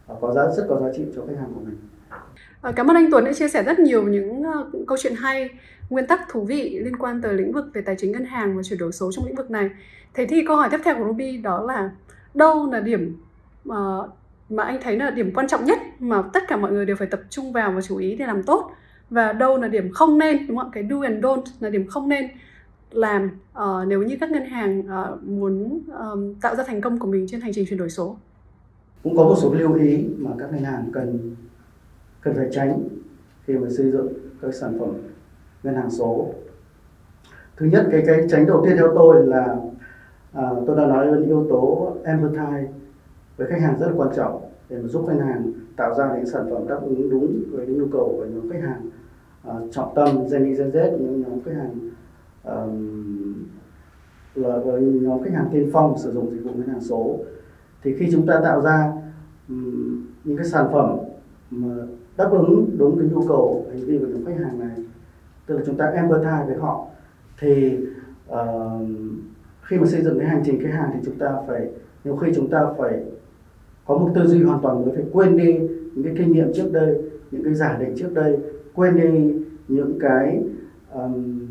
à, có giá rất có giá trị cho khách hàng của mình. Ờ, cảm ơn anh Tuấn đã chia sẻ rất nhiều những ờ, câu chuyện hay, nguyên tắc thú vị liên quan tới lĩnh vực về tài chính ngân hàng và chuyển đổi số trong lĩnh vực này. Thế thì câu hỏi tiếp theo của Ruby đó là đâu là điểm mà mà anh thấy là điểm quan trọng nhất mà tất cả mọi người đều phải tập trung vào và chú ý để làm tốt và đâu là điểm không nên đúng không cái do and don't là điểm không nên làm uh, nếu như các ngân hàng uh, muốn um, tạo ra thành công của mình trên hành trình chuyển đổi số? Cũng có một số lưu ý mà các ngân hàng cần cần phải tránh khi mà xây dựng các sản phẩm ngân hàng số. Thứ nhất cái cái tránh đầu tiên theo tôi là à, tôi đã nói đến yếu tố empathy với khách hàng rất là quan trọng để mà giúp khách hàng tạo ra những sản phẩm đáp ứng đúng với những nhu cầu của nhóm khách hàng. Uh, trọng tâm Gen Y Gen Z những nhóm khách hàng um, là với nhóm khách hàng tiên phong sử dụng dịch vụ ngân hàng số. Thì khi chúng ta tạo ra um, những cái sản phẩm mà đáp ứng đúng cái nhu cầu hành vi của nhóm khách hàng này tức là chúng ta empathize với họ thì uh, khi mà xây dựng cái hành trình khách hàng thì chúng ta phải nhiều khi chúng ta phải có một tư duy hoàn toàn mới phải quên đi những cái kinh nghiệm trước đây những cái giả định trước đây quên đi những cái um,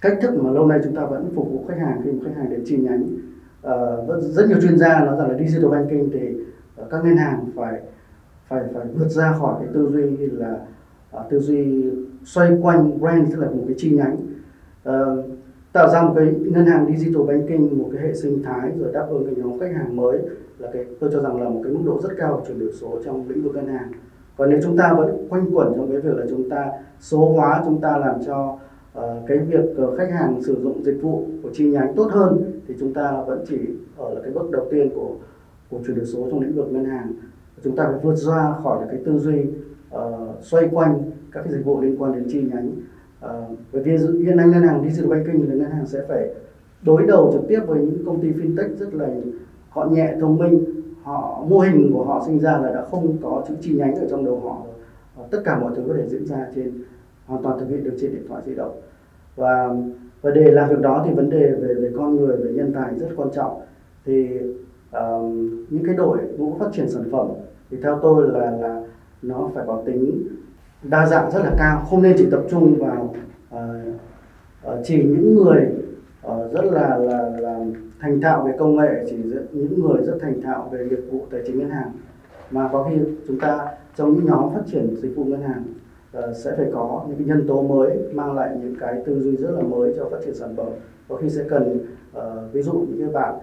cách thức mà lâu nay chúng ta vẫn phục vụ khách hàng khi mà khách hàng đến chi nhánh uh, rất nhiều chuyên gia nói rằng là digital banking thì uh, các ngân hàng phải phải phải vượt ra khỏi cái tư duy là uh, tư duy xoay quanh brand tức là một cái chi nhánh. Uh, tạo ra một cái ngân hàng digital banking một cái hệ sinh thái rồi đáp ứng cái nhóm khách hàng mới là cái tôi cho rằng là một cái mức độ rất cao chuyển đổi số trong lĩnh vực ngân hàng. Còn nếu chúng ta vẫn quanh quẩn trong cái việc là chúng ta số hóa chúng ta làm cho Ờ, cái việc ờ, khách hàng sử dụng dịch vụ của chi nhánh tốt hơn thì chúng ta vẫn chỉ ở là cái bước đầu tiên của của chuyển đổi số trong lĩnh vực ngân hàng. Chúng ta phải vượt ra khỏi cái tư duy uh, xoay quanh các cái dịch vụ liên quan đến chi nhánh. Uh, bởi vì hiện nay ngân hàng digital banking thì ngân hàng sẽ phải đối đầu trực tiếp với những công ty fintech rất là họ nhẹ thông minh. Họ mô hình của họ sinh ra là đã không có chữ chi nhánh ở trong đầu họ. Tất cả mọi thứ có thể diễn ra trên hoàn toàn thực hiện được trên điện thoại di động. Và và để làm việc đó thì vấn đề về về con người về nhân tài rất quan trọng. Thì uh, những cái đội ngũ phát triển sản phẩm thì theo tôi là là nó phải có tính đa dạng rất là cao. Không nên chỉ tập trung vào uh, uh, chỉ những người uh, rất là là là thành thạo về công nghệ chỉ những người rất thành thạo về nghiệp vụ tài chính ngân hàng mà có khi chúng ta trong những nhóm phát triển dịch vụ ngân hàng uh, sẽ phải có những cái nhân tố mới mang lại những cái tư duy rất là mới cho phát triển sản phẩm. Có khi sẽ cần uh, ví dụ những cái bạn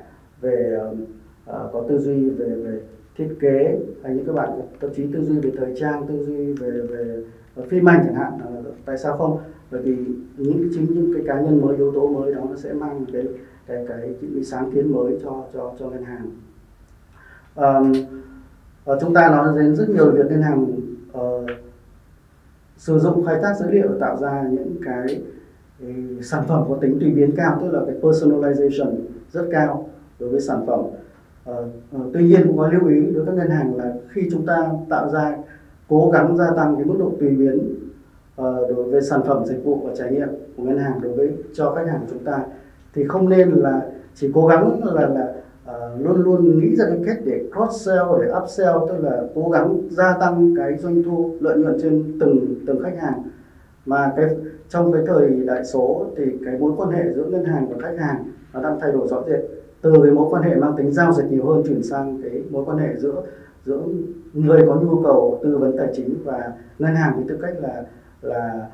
về uh, có tư duy về về thiết kế hay những các bạn thậm chí tư duy về thời trang tư duy về về phim ảnh chẳng hạn uh, tại sao không? Bởi vì những chính những cái cá nhân mới yếu tố mới đó nó sẽ mang cái cái cái cái sáng kiến mới cho cho cho ngân hàng. Um, uh, chúng ta nói đến rất nhiều việc ngân hàng uh, sử dụng khai thác dữ liệu tạo ra những cái, ừ, sản phẩm có tính tùy biến cao tức là cái personalization rất cao đối với sản phẩm. Ờ, ờ, tuy nhiên cũng có lưu ý đối với các ngân hàng là khi chúng ta tạo ra cố gắng gia tăng cái mức độ tùy biến uh, đối với sản phẩm dịch vụ và trải nghiệm của ngân hàng đối với cho khách hàng của chúng ta thì không nên là chỉ cố gắng là là uh, luôn luôn nghĩ ra cái cách để cross sell để upsell tức là cố gắng gia tăng cái doanh thu lợi nhuận trên từng từng khách hàng. Mà cái trong cái thời đại số thì cái mối quan hệ giữa ngân hàng và khách hàng nó đang thay đổi rõ rệt. Từ cái mối quan hệ mang tính giao dịch nhiều hơn chuyển sang cái mối quan hệ giữa giữa người có nhu cầu tư vấn tài chính và ngân hàng với tư cách là là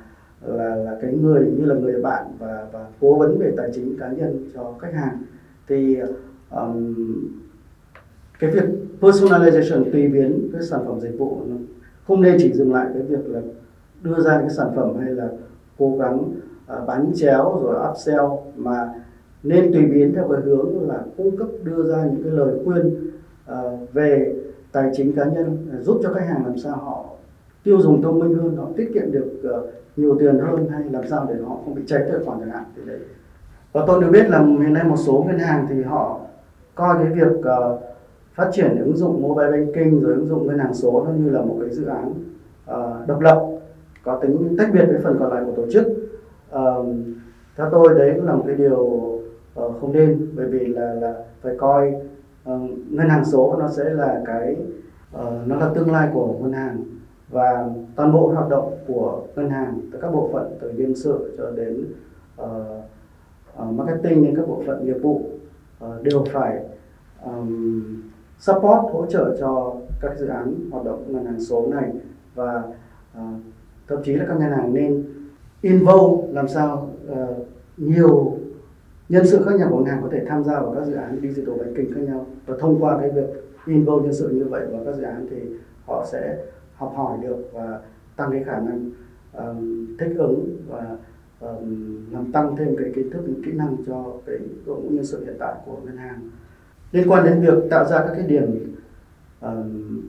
là là cái người như là người bạn và và cố vấn về tài chính cá nhân cho khách hàng. Thì um, cái việc personalization tùy biến cái sản phẩm dịch vụ nó không nên chỉ dừng lại cái việc là đưa ra cái sản phẩm hay là cố gắng uh, bán chéo rồi upsell mà nên tùy biến theo cái hướng là cung cấp đưa ra những cái lời khuyên uh, về tài chính cá nhân à, giúp cho khách hàng làm sao họ tiêu dùng thông minh hơn họ tiết kiệm được uh, nhiều tiền hơn hay làm sao để họ không bị cháy tài khoản chẳng hạn thì đấy. Và tôi được biết là hiện nay một số ngân hàng thì họ coi cái việc uh, phát triển ứng dụng mobile banking rồi ứng dụng ngân hàng số nó như là một cái dự án uh, độc lập có tính tách biệt với phần còn lại của tổ chức. Uh, theo tôi đấy cũng là một cái điều uh, không nên bởi vì là là phải coi uh, ngân hàng số nó sẽ là cái uh, nó là tương lai của ngân hàng và toàn bộ hoạt động của ngân hàng từ các bộ phận từ nhân sự cho đến uh, uh, marketing đến các bộ phận nghiệp vụ Ờ, đều phải um, support hỗ trợ cho các dự án hoạt động ngân hàng số này và uh, thậm chí là các ngân hàng nên involve làm sao uh, nhiều nhân sự khác nhau của ngân hàng có thể tham gia vào các dự án digital banking khác nhau. Và thông qua cái việc involve nhân sự như vậy vào các dự án thì họ sẽ học hỏi được và tăng cái khả năng um, thích ứng và um, làm tăng thêm cái kiến thức những kỹ năng cho cái đội ngũ nhân sự hiện tại của ngân hàng. Liên quan đến việc tạo ra các cái điểm um,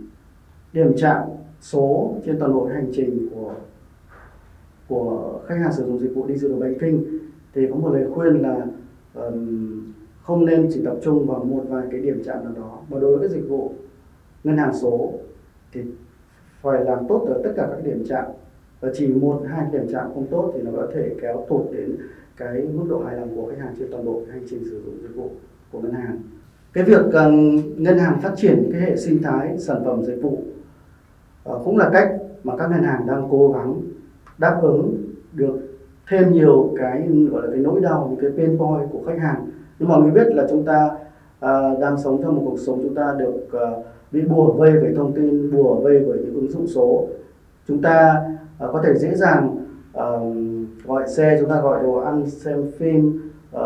điểm chạm số trên toàn bộ hành trình của của khách hàng sử dụng dịch vụ digital banking thì có một lời khuyên là um, không nên chỉ tập trung vào một vài cái điểm chạm nào đó. Mà đối với cái dịch vụ ngân hàng số thì phải làm tốt ở tất cả các điểm chạm và chỉ một hai điểm chạm không tốt thì nó có thể kéo tụt đến cái mức độ hài lòng của khách hàng trên toàn bộ hành trình sử dụng dịch vụ của ngân hàng. Cái việc uh, ngân hàng phát triển cái hệ sinh thái sản phẩm dịch vụ uh, cũng là cách mà các ngân hàng đang cố gắng đáp ứng được thêm nhiều cái gọi là cái nỗi đau những cái pain point của khách hàng. Nhưng mọi người biết là chúng ta uh, đang sống trong một cuộc sống chúng ta được uh, bị bùa vây bởi thông tin bùa vây bởi những ứng dụng số. Chúng ta uh, có thể dễ dàng uh, gọi xe chúng ta gọi đồ ăn xem phim uh,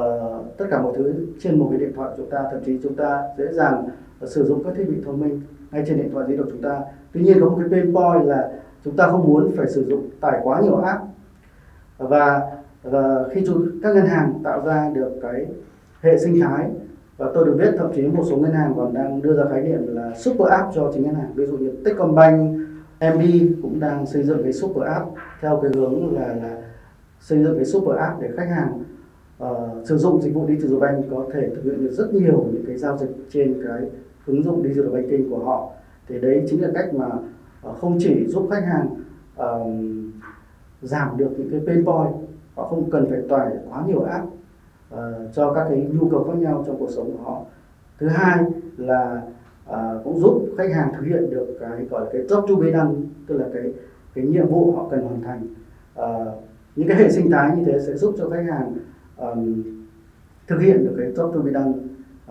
tất cả mọi thứ trên một cái điện thoại của chúng ta. Thậm chí chúng ta dễ dàng uh, sử dụng các thiết bị thông minh ngay trên điện thoại di động chúng ta. Tuy nhiên có một cái pain point là chúng ta không muốn phải sử dụng tải quá nhiều app. Và uh, khi chúng, các ngân hàng tạo ra được cái hệ sinh thái và tôi được biết thậm chí một số ngân hàng còn đang đưa ra khái niệm là super app cho chính ngân hàng. Ví dụ như Techcombank, MB cũng đang xây dựng cái super app theo cái hướng là là xây dựng cái super app để khách hàng uh, sử dụng dịch vụ digital bank có thể thực hiện được rất nhiều những cái giao dịch trên cái ứng dụng digital banking của họ. Thì đấy chính là cách mà uh, không chỉ giúp khách hàng uh, giảm được những cái pain point họ không cần phải tải quá nhiều app uh, cho các cái nhu cầu khác nhau trong cuộc sống của họ. Thứ hai là Ờ, cũng giúp khách hàng thực hiện được cái gọi là cái job to be done tức là cái cái nhiệm vụ họ cần hoàn thành. À, những cái hệ sinh thái như thế sẽ giúp cho khách hàng um, thực hiện được cái job to be done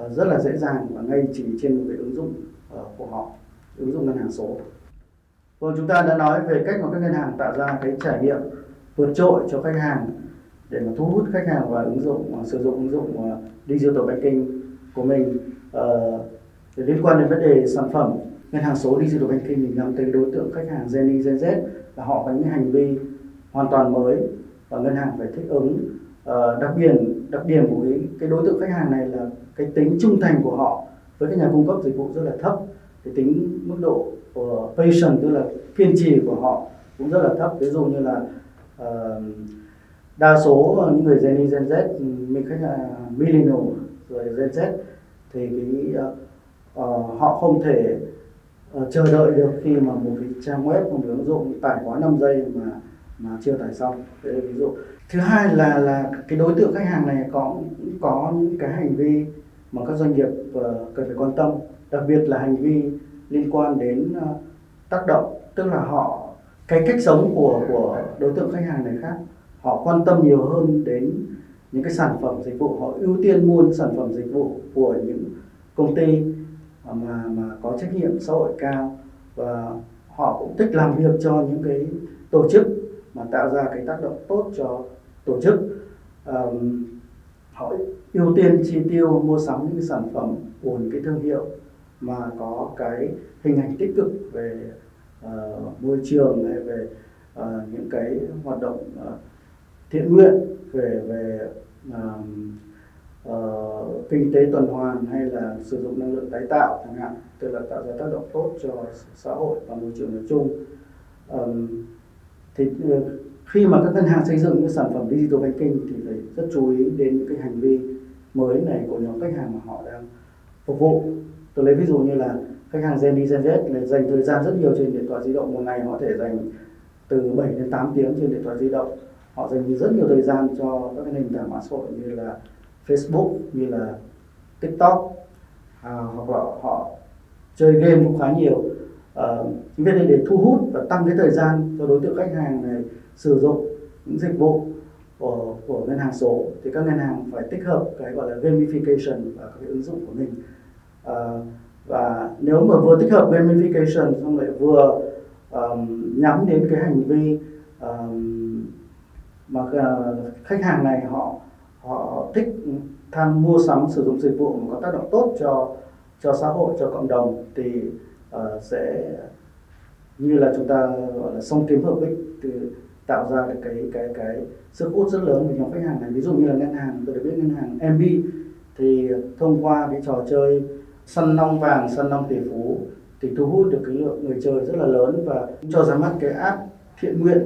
uh, rất là dễ dàng và ngay chỉ trên một cái ứng dụng uh, của họ ứng dụng ngân hàng số. Vâng, chúng ta đã nói về cách mà các ngân hàng tạo ra cái trải nghiệm vượt trội cho khách hàng để mà thu hút khách hàng vào ứng dụng uh, sử dụng ứng dụng uh, digital banking của mình. Uh, liên quan đến vấn đề sản phẩm ngân hàng số digital banking mình nhắm tới đối tượng khách hàng Gen Y, Gen Z là họ có những hành vi hoàn toàn mới và ngân hàng phải thích ứng. Uh, đặc biệt đặc điểm của cái, cái đối tượng khách hàng này là cái tính trung thành của họ với các nhà cung cấp dịch vụ rất là thấp. Cái tính mức độ của patient tức là kiên trì của họ cũng rất là thấp. Ví dụ như là uh, đa số những người Gen Y, Gen Z mình khách là millennial rồi Gen Z thì cái uh, uh, họ không thể uh, chờ đợi được khi mà một cái trang web một cái ứng dụng bị tải quá 5 giây mà mà chưa tải xong. Đấy là ví dụ thứ hai là là cái đối tượng khách hàng này có có những cái hành vi mà các doanh nghiệp uh, cần phải quan tâm đặc biệt là hành vi liên quan đến uh, tác động tức là họ cái cách sống của của đối tượng khách hàng này khác họ quan tâm nhiều hơn đến những cái sản phẩm dịch vụ họ ưu tiên mua những sản phẩm dịch vụ của những công ty. À, mà mà có trách nhiệm xã hội cao và họ cũng thích làm việc cho những cái tổ chức mà tạo ra cái tác động tốt cho tổ chức. Um, họ ưu tiên chi tiêu mua sắm những sản phẩm của những cái thương hiệu mà có cái hình ảnh tích cực về uh, môi trường hay về uh, những cái hoạt động uh, thiện nguyện về về uh, uh, kinh tế tuần hoàn hay là sử dụng năng lượng tái tạo chẳng hạn tức là tạo ra tác động tốt cho xã hội và môi trường nói chung. Um, thì uh, khi mà các ngân hàng xây dựng những sản phẩm digital banking thì phải rất chú ý đến những cái hành vi mới này của nhóm khách hàng mà họ đang phục vụ. Tôi lấy ví dụ như là khách hàng Gen Z Gen Z là dành thời gian rất nhiều trên điện thoại di động một ngày họ có thể dành từ 7 đến 8 tiếng trên điện thoại di động. Họ dành rất nhiều thời gian cho các cái nền tảng mạng xã hội như là Facebook như là TikTok à, hoặc là họ chơi game cũng khá nhiều. À, vì đây để thu hút và tăng cái thời gian cho đối tượng khách hàng này sử dụng những dịch vụ của, của ngân hàng số thì các ngân hàng phải tích hợp cái gọi là gamification và cái ứng dụng của mình. À, và nếu mà vừa tích hợp gamification xong lại vừa um, nhắm đến cái hành vi um, mà uh, khách hàng này họ họ thích tham mua sắm sử dụng dịch vụ mà có tác động tốt cho cho xã hội cho cộng đồng thì uh, sẽ như là chúng ta gọi là song kiếm hợp ích từ tạo ra được cái cái cái sức hút rất lớn của nhóm khách hàng này. Ví dụ như là ngân hàng tôi được biết ngân hàng MB thì thông qua cái trò chơi săn long vàng săn long tỷ phú thì thu hút được cái lượng người chơi rất là lớn và cho ra mắt cái app thiện nguyện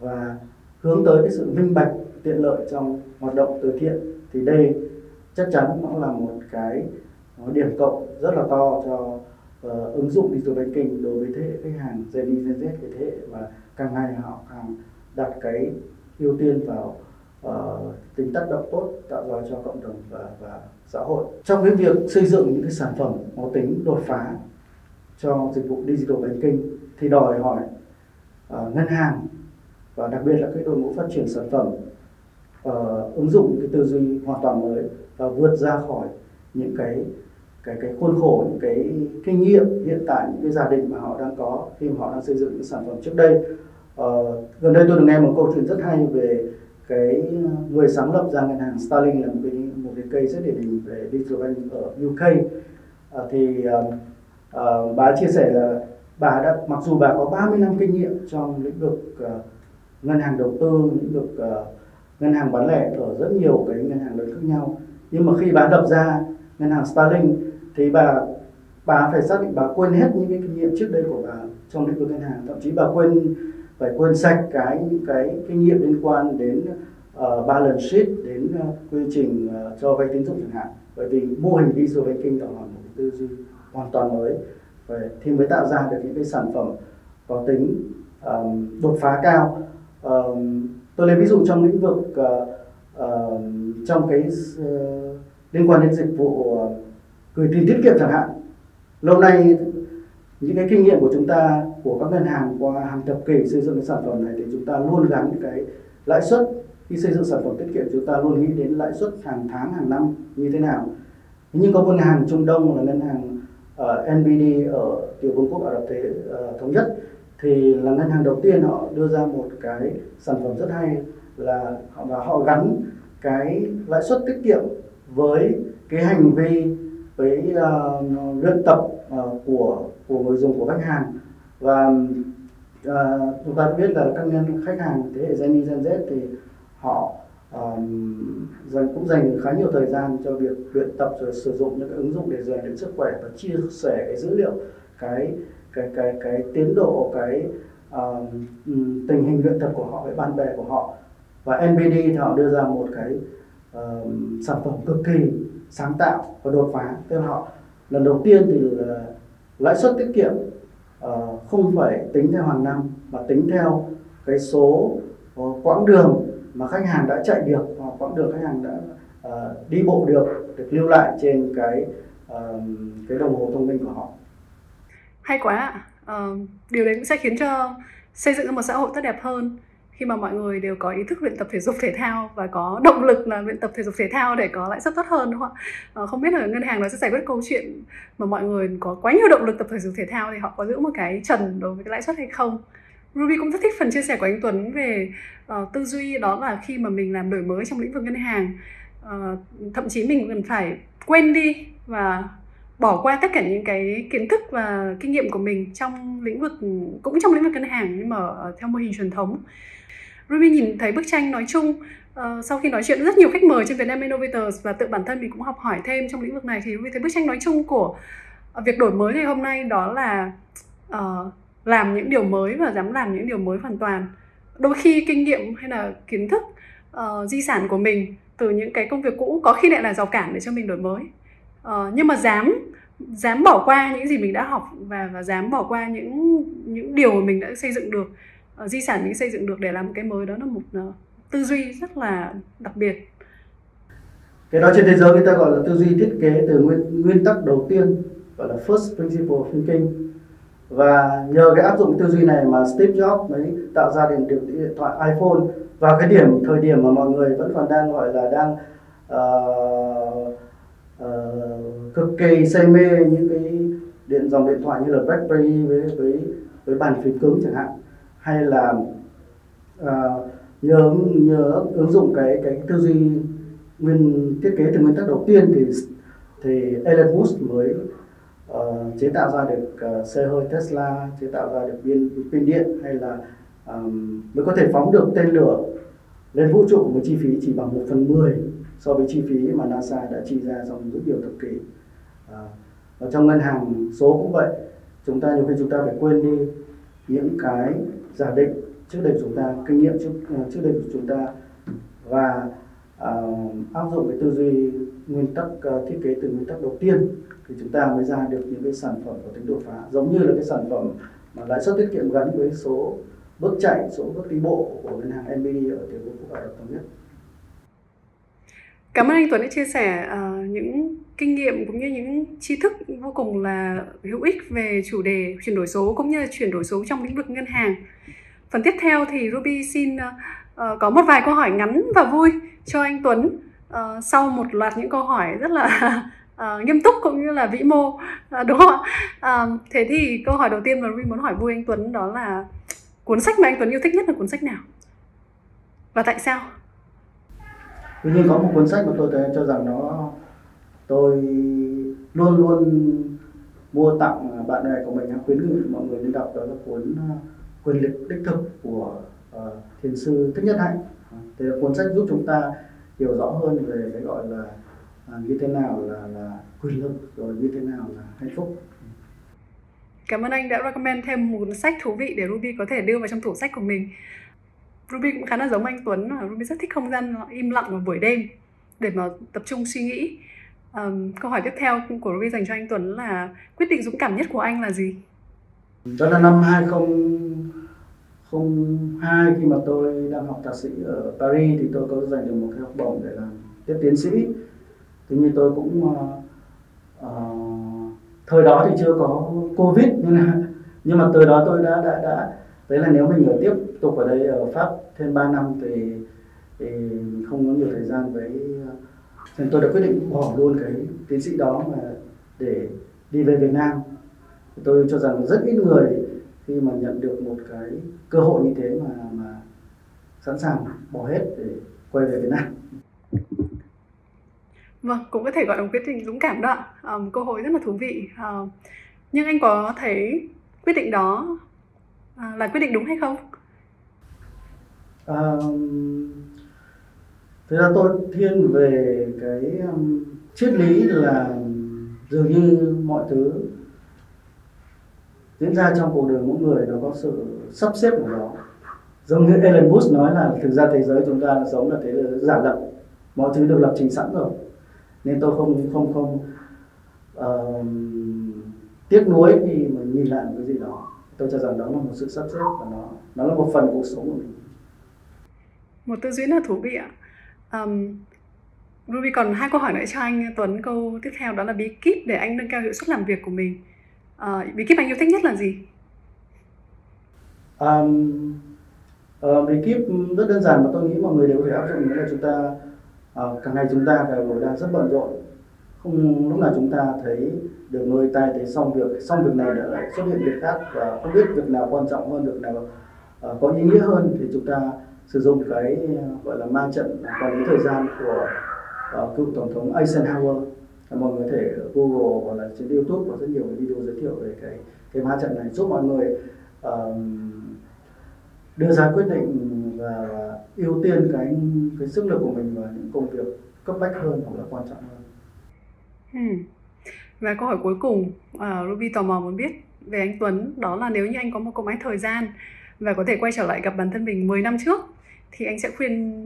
và hướng tới cái sự minh bạch tiện lợi trong hoạt động từ thiện thì đây chắc chắn nó là một cái ờ, điểm cộng rất là to cho uh, ứng dụng digital banking đối với thế hệ khách hàng Gen Z Gen Z cái thế hệ và càng ngày họ càng đặt cái ưu tiên vào uh, tính tác động tốt tạo ra cho cộng đồng và, và xã hội. Trong cái việc xây dựng những cái sản phẩm có tính đột phá cho dịch vụ digital banking thì đòi hỏi uh, ngân hàng và đặc biệt là cái đội ngũ phát triển sản phẩm uh, ứng dụng những cái tư duy hoàn toàn mới và vượt ra khỏi những cái cái cái khuôn khổ những cái kinh nghiệm hiện tại những cái gia đình mà họ đang có khi mà họ đang xây dựng những sản phẩm trước đây. Uh, gần đây tôi được nghe một câu chuyện rất hay về cái người sáng lập ra ngân hàng Starling là một cái một cái cây rất điển hình về digital bank ở UK uh, ờ, thì uh, uh, bà chia sẻ là bà đã mặc dù bà có 30 năm kinh nghiệm trong lĩnh vực uh, ngân hàng đầu tư lĩnh vực uh, ngân hàng bán lẻ ở rất nhiều cái ngân hàng lớn khác nhau. Nhưng mà khi bà đập ra ngân hàng Starling thì bà bà phải xác định bà quên hết những cái kinh nghiệm trước đây của bà trong lĩnh vực ngân hàng. Thậm chí bà quên phải quên sạch cái những cái kinh nghiệm liên quan đến uh, balance sheet đến uh, quy trình uh, cho vay tín dụng chẳng hạn. Bởi vì mô hình digital banking đó là một cái tư duy hoàn toàn mới. Và thì mới tạo ra được những cái sản phẩm có tính um, đột phá cao. Um, tôi lấy ví dụ trong lĩnh vực uh, uh, trong cái uh, liên quan đến dịch vụ uh, gửi tiền tiết kiệm chẳng hạn. Lâu nay những cái kinh nghiệm của chúng ta của các ngân hàng qua hàng thập kỷ xây dựng cái sản phẩm này thì chúng ta luôn gắn cái lãi suất. Khi xây dựng sản phẩm tiết kiệm chúng ta luôn nghĩ đến lãi suất hàng tháng hàng năm như thế nào. Nhưng có ngân hàng Trung Đông là ngân hàng uh, NBD ở tiểu vương quốc Ả Rập Thế uh, thống nhất thì là ngân hàng đầu tiên họ đưa ra một cái sản phẩm rất hay là họ và họ gắn cái lãi suất tiết kiệm với cái hành vi với uh, luyện tập uh, của của người dùng của khách hàng. Và uh, chúng ta biết là các nhân khách hàng thế hệ Gen Z Gen Z thì họ um, dành cũng dành khá nhiều thời gian cho việc luyện tập rồi sử dụng những cái ứng dụng để rèn luyện sức khỏe và chia sẻ cái dữ liệu cái cái cái cái tiến độ cái uh, tình hình luyện tập của họ với bạn bè của họ. Và NBD thì họ đưa ra một cái uh, sản phẩm cực kỳ sáng tạo và đột phá. Tức là họ lần đầu tiên thì là lãi suất tiết kiệm uh, không phải tính theo hàng năm mà tính theo cái số uh, quãng đường mà khách hàng đã chạy được hoặc quãng đường khách hàng đã uh, đi bộ được được lưu lại trên cái uh, cái đồng hồ thông minh của họ hay quá ạ. Uh, điều đấy cũng sẽ khiến cho xây dựng một xã hội tốt đẹp hơn khi mà mọi người đều có ý thức luyện tập thể dục thể thao và có động lực là luyện tập thể dục thể thao để có lãi suất tốt hơn đúng không ạ? À, không biết là ngân hàng nó sẽ giải quyết câu chuyện mà mọi người có quá nhiều động lực tập thể dục thể thao thì họ có giữ một cái trần đối với cái lãi suất hay không? Ruby cũng rất thích phần chia sẻ của anh Tuấn về uh, tư duy đó là khi mà mình làm đổi mới trong lĩnh vực ngân hàng uh, thậm chí mình cần phải quên đi và bỏ qua tất cả những cái kiến thức và kinh nghiệm của mình trong lĩnh vực cũng trong lĩnh vực ngân hàng nhưng mà theo mô hình truyền thống. Ruby nhìn thấy bức tranh nói chung uh, sau khi nói chuyện rất nhiều khách mời trên Vietnam Innovators và tự bản thân mình cũng học hỏi thêm trong lĩnh vực này thì Ruby thấy bức tranh nói chung của việc đổi mới ngày hôm nay đó là uh, làm những điều mới và dám làm những điều mới hoàn toàn. Đôi khi kinh nghiệm hay là kiến thức uh, di sản của mình từ những cái công việc cũ có khi lại là rào cản để cho mình đổi mới uh, nhưng mà dám dám bỏ qua những gì mình đã học và và dám bỏ qua những những điều mà mình đã xây dựng được uh, di sản mình xây dựng được để làm một cái mới đó là một uh, tư duy rất là đặc biệt. Cái đó trên thế giới người ta gọi là tư duy thiết kế từ nguyên nguyên tắc đầu tiên gọi là first principle thinking. Và nhờ cái áp dụng cái tư duy này mà Steve Jobs mới tạo ra được điện thoại iPhone. Vào cái điểm thời điểm mà mọi người vẫn còn đang gọi là đang uh, uh, cực kỳ say mê những cái điện dòng điện thoại như là BlackBerry với với với bàn phím cứng chẳng hạn. Hay là uh, nhờ nhờ ứng dụng cái cái tư duy nguyên thiết kế từ nguyên tắc đầu tiên thì thì Elon Musk mới uh, chế tạo ra được uh, xe hơi Tesla chế tạo ra được pin pin điện hay là um, mới có thể phóng được tên lửa lên vũ trụ với chi phí chỉ bằng 1 phần 10 so với chi phí mà NASA đã chi ra trong rất nhiều thập kỷ. À, và trong ngân hàng số cũng vậy. Chúng ta nhiều khi chúng ta phải quên đi những cái giả định trước đây chúng ta kinh nghiệm trước ờ, trước đây của chúng ta và uh, áp dụng cái tư duy nguyên tắc uh, thiết kế từ nguyên tắc đầu tiên thì chúng ta mới ra được những cái sản phẩm có tính đột phá. Giống như là cái sản phẩm mà lãi suất tiết kiệm gắn với số bước chạy số bước đi bộ của ngân hàng NBD ở tiểu vương quốc Ả Rập thống nhất. Cảm ơn anh Tuấn đã chia sẻ uh, những kinh nghiệm cũng như những tri thức vô cùng là hữu ích về chủ đề chuyển đổi số cũng như là chuyển đổi số trong lĩnh vực ngân hàng. Phần tiếp theo thì Ruby xin uh, có một vài câu hỏi ngắn và vui cho anh Tuấn uh, sau một loạt những câu hỏi rất là uh, nghiêm túc cũng như là vĩ mô uh, đúng không ạ? Uh, thế thì câu hỏi đầu tiên mà Ruby muốn hỏi vui anh Tuấn đó là cuốn sách mà anh Tuấn yêu thích nhất là cuốn sách nào và tại sao? Tuy nhiên có một cuốn sách mà tôi thấy cho rằng nó tôi luôn luôn mua tặng bạn bè của mình khuyến nghị mọi người nên đọc đó là cuốn ờ, quyền lực đích thực của uh, thiền sư thích nhất hạnh thì là cuốn sách giúp chúng ta hiểu rõ hơn về cái gọi là uh, như thế nào là là quyền lực rồi như thế nào là hạnh phúc Cảm ơn anh đã recommend thêm một cuốn sách thú vị để Ruby có thể đưa vào trong tủ sách của mình. Ruby cũng khá là giống anh Tuấn là Ruby rất thích không gian im lặng vào buổi đêm để mà tập trung suy nghĩ. Um, câu hỏi tiếp theo của Ruby dành cho anh Tuấn là quyết định dũng cảm nhất của anh là gì? Đó là năm 2002 khi mà tôi đang học thạc sĩ ở Paris thì tôi có giành được một cái học bổng để làm tiếp tiến sĩ. Tuy nhiên tôi cũng uh, uh, thời đó thì chưa có covid nhưng là nhưng mà từ đó tôi đã đã đã đấy là nếu mình ở tiếp tục ở đây ở pháp thêm 3 năm thì thì không có nhiều thời gian với nên tôi đã quyết định bỏ luôn cái tiến sĩ đó mà để đi về Việt Nam tôi cho rằng rất ít người khi mà nhận được một cái cơ hội như thế mà mà sẵn sàng bỏ hết để quay về Việt Nam Vâng, cũng có thể gọi là một quyết định dũng cảm đó ạ. Ờ, một cơ hội rất là thú vị. À, nhưng anh có thấy quyết định đó À, là quyết định đúng hay không? à, thực ra tôi thiên về cái um, triết lý là dường như mọi thứ diễn ra trong cuộc đời mỗi người nó có sự sắp xếp của nó. Giống như Elon Musk nói là thực ra thế giới chúng ta sống là thế giới giả lập mọi thứ được lập trình sẵn rồi. Nên tôi không không không uh, tiếc nuối khi mà nhìn lại một cái gì đó tôi cho rằng đó là một sự sắp xếp và nó nó là một phần cuộc sống của mình. Một tư duy là thú vị ạ. Um, Ruby còn hai câu hỏi nữa cho anh Tuấn. Câu tiếp theo đó là bí kíp để anh nâng cao hiệu suất làm việc của mình. Uh, bí kíp anh yêu thích nhất là gì? Um, uh, bí kíp rất đơn giản mà tôi nghĩ mọi người đều phải áp dụng nghĩa là chúng ta uh, càng ngày chúng ta đều đang rất bận rộn không lúc nào chúng ta thấy được người tay thấy xong việc xong việc này lại xuất hiện việc khác và không biết việc nào quan trọng hơn việc nào uh, có ý nghĩa hơn thì chúng ta sử dụng cái gọi là ma trận quản lý thời gian của uh, cựu tổng thống Eisenhower à, mọi người có thể Google hoặc là trên YouTube có rất nhiều video giới thiệu về cái cái ma trận này giúp mọi người uh, đưa ra quyết định và, và ưu tiên cái cái sức lực của mình vào những công việc cấp bách hơn hoặc là quan trọng hơn. Hmm. Và câu hỏi cuối cùng, uh, Ruby tò mò muốn biết về anh Tuấn đó là nếu như anh có một cỗ máy thời gian và có thể quay trở lại gặp bản thân mình 10 năm trước thì anh sẽ khuyên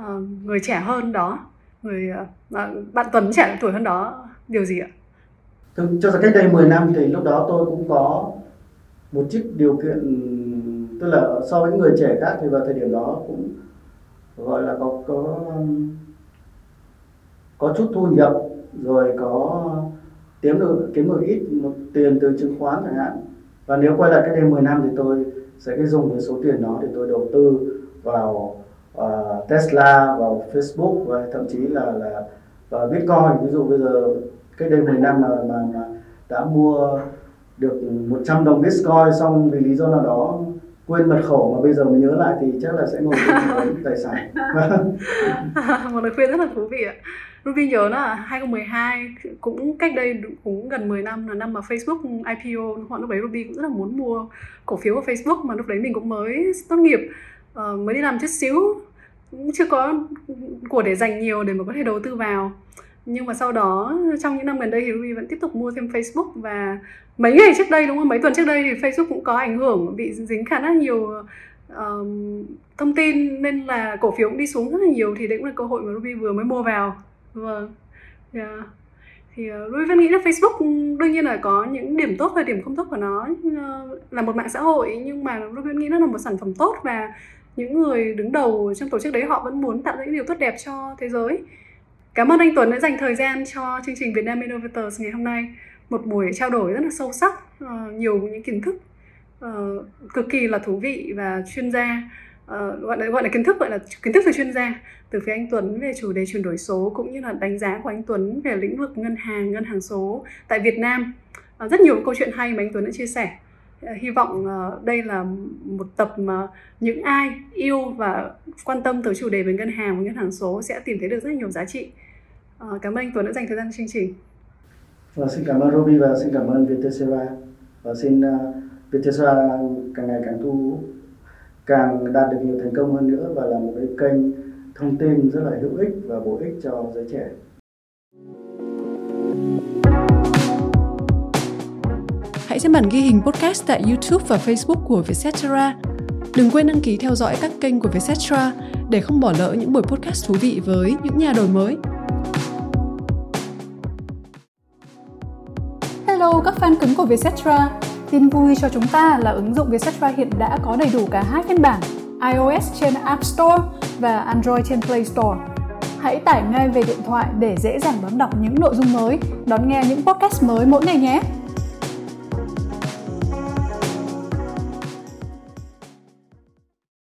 uh, người trẻ hơn đó người uh, bạn Tuấn trẻ tuổi hơn đó điều gì ạ? Tôi cho rằng cách đây 10 năm thì lúc đó tôi cũng có một chút điều kiện tức là so với người trẻ khác thì vào thời điểm đó cũng gọi là có có có chút thu nhập rồi có kiếm được kiếm được ít một tiền từ chứng khoán chẳng hạn. Và nếu quay lại cách đây 10 năm thì tôi sẽ cái dùng cái số tiền đó để tôi đầu tư vào uh, Tesla vào Facebook và thậm chí là là và Bitcoin. Ví dụ bây giờ cách đây 10 năm mà mà, mà đã mua được 100 đồng Bitcoin xong vì lý do nào đó quên mật khẩu mà bây giờ mới nhớ lại thì chắc là sẽ ngồi với tài sản. Một lời khuyên rất là thú vị ạ. Ruby nhớ là 2012 cũng cách đây cũng gần 10 năm là năm mà Facebook IPO họ lúc đấy Ruby cũng rất là muốn mua cổ phiếu của Facebook mà lúc đấy mình cũng mới tốt nghiệp uh, mới đi làm chút xíu. Cũng chưa có của để dành nhiều để mà có thể đầu tư vào. Nhưng mà sau đó trong những năm gần đây thì Ruby vẫn tiếp tục mua thêm Facebook và mấy ngày trước đây đúng không? Mấy tuần trước đây thì Facebook cũng có ảnh hưởng bị dính khá là nhiều um, thông tin nên là cổ phiếu cũng đi xuống rất là nhiều. Thì đấy cũng là cơ hội mà Ruby vừa mới mua vào vâng yeah. thì ờ, uh, vẫn nghĩ là Facebook đương nhiên là có những điểm tốt và điểm không tốt của nó uh, là một mạng xã hội nhưng mà tôi vẫn nghĩ nó là một sản phẩm tốt và những người đứng đầu trong tổ chức đấy họ vẫn muốn tạo ra những điều tốt đẹp cho thế giới Cảm ơn anh Tuấn đã dành thời gian cho chương trình Việt Nam Innovators ngày hôm nay. Một buổi trao đổi rất là sâu sắc, uh, nhiều những kiến thức uh, cực kỳ là thú vị và chuyên gia. Uh, gọi là gọi là kiến thức gọi là kiến thức từ chuyên gia từ phía anh Tuấn về chủ đề chuyển đổi số cũng như là đánh giá của anh Tuấn về lĩnh vực ngân hàng ngân hàng số tại Việt Nam. Uh, rất nhiều câu chuyện hay mà anh Tuấn đã chia sẻ. Ờ, hy vọng đây là một tập mà những ai yêu và quan tâm tới chủ đề về ngân hàng và ngân hàng số sẽ tìm thấy được rất nhiều giá trị. Uh, cảm ơn anh Tuấn đã dành thời gian cho chương trình. Vâng, và xin cảm ơn Ruby và xin cảm ơn Viettelceva và xin uh, Viettelceva càng ngày càng thu càng đạt được nhiều thành công hơn nữa và là một cái kênh thông tin rất là hữu ích và bổ ích cho giới trẻ. Hãy xem bản ghi hình podcast tại YouTube và Facebook của Vietcetera. Đừng quên đăng ký theo dõi các kênh của Vietcetera để không bỏ lỡ những buổi podcast thú vị với những nhà đổi mới. Hello các fan cứng của Vietcetera. Tin vui cho chúng ta là ứng dụng Vietcetera hiện đã có đầy đủ cả hai phiên bản iOS trên App Store và Android trên Play Store. Hãy tải ngay về điện thoại để dễ dàng đón đọc những nội dung mới, đón nghe những podcast mới mỗi ngày nhé.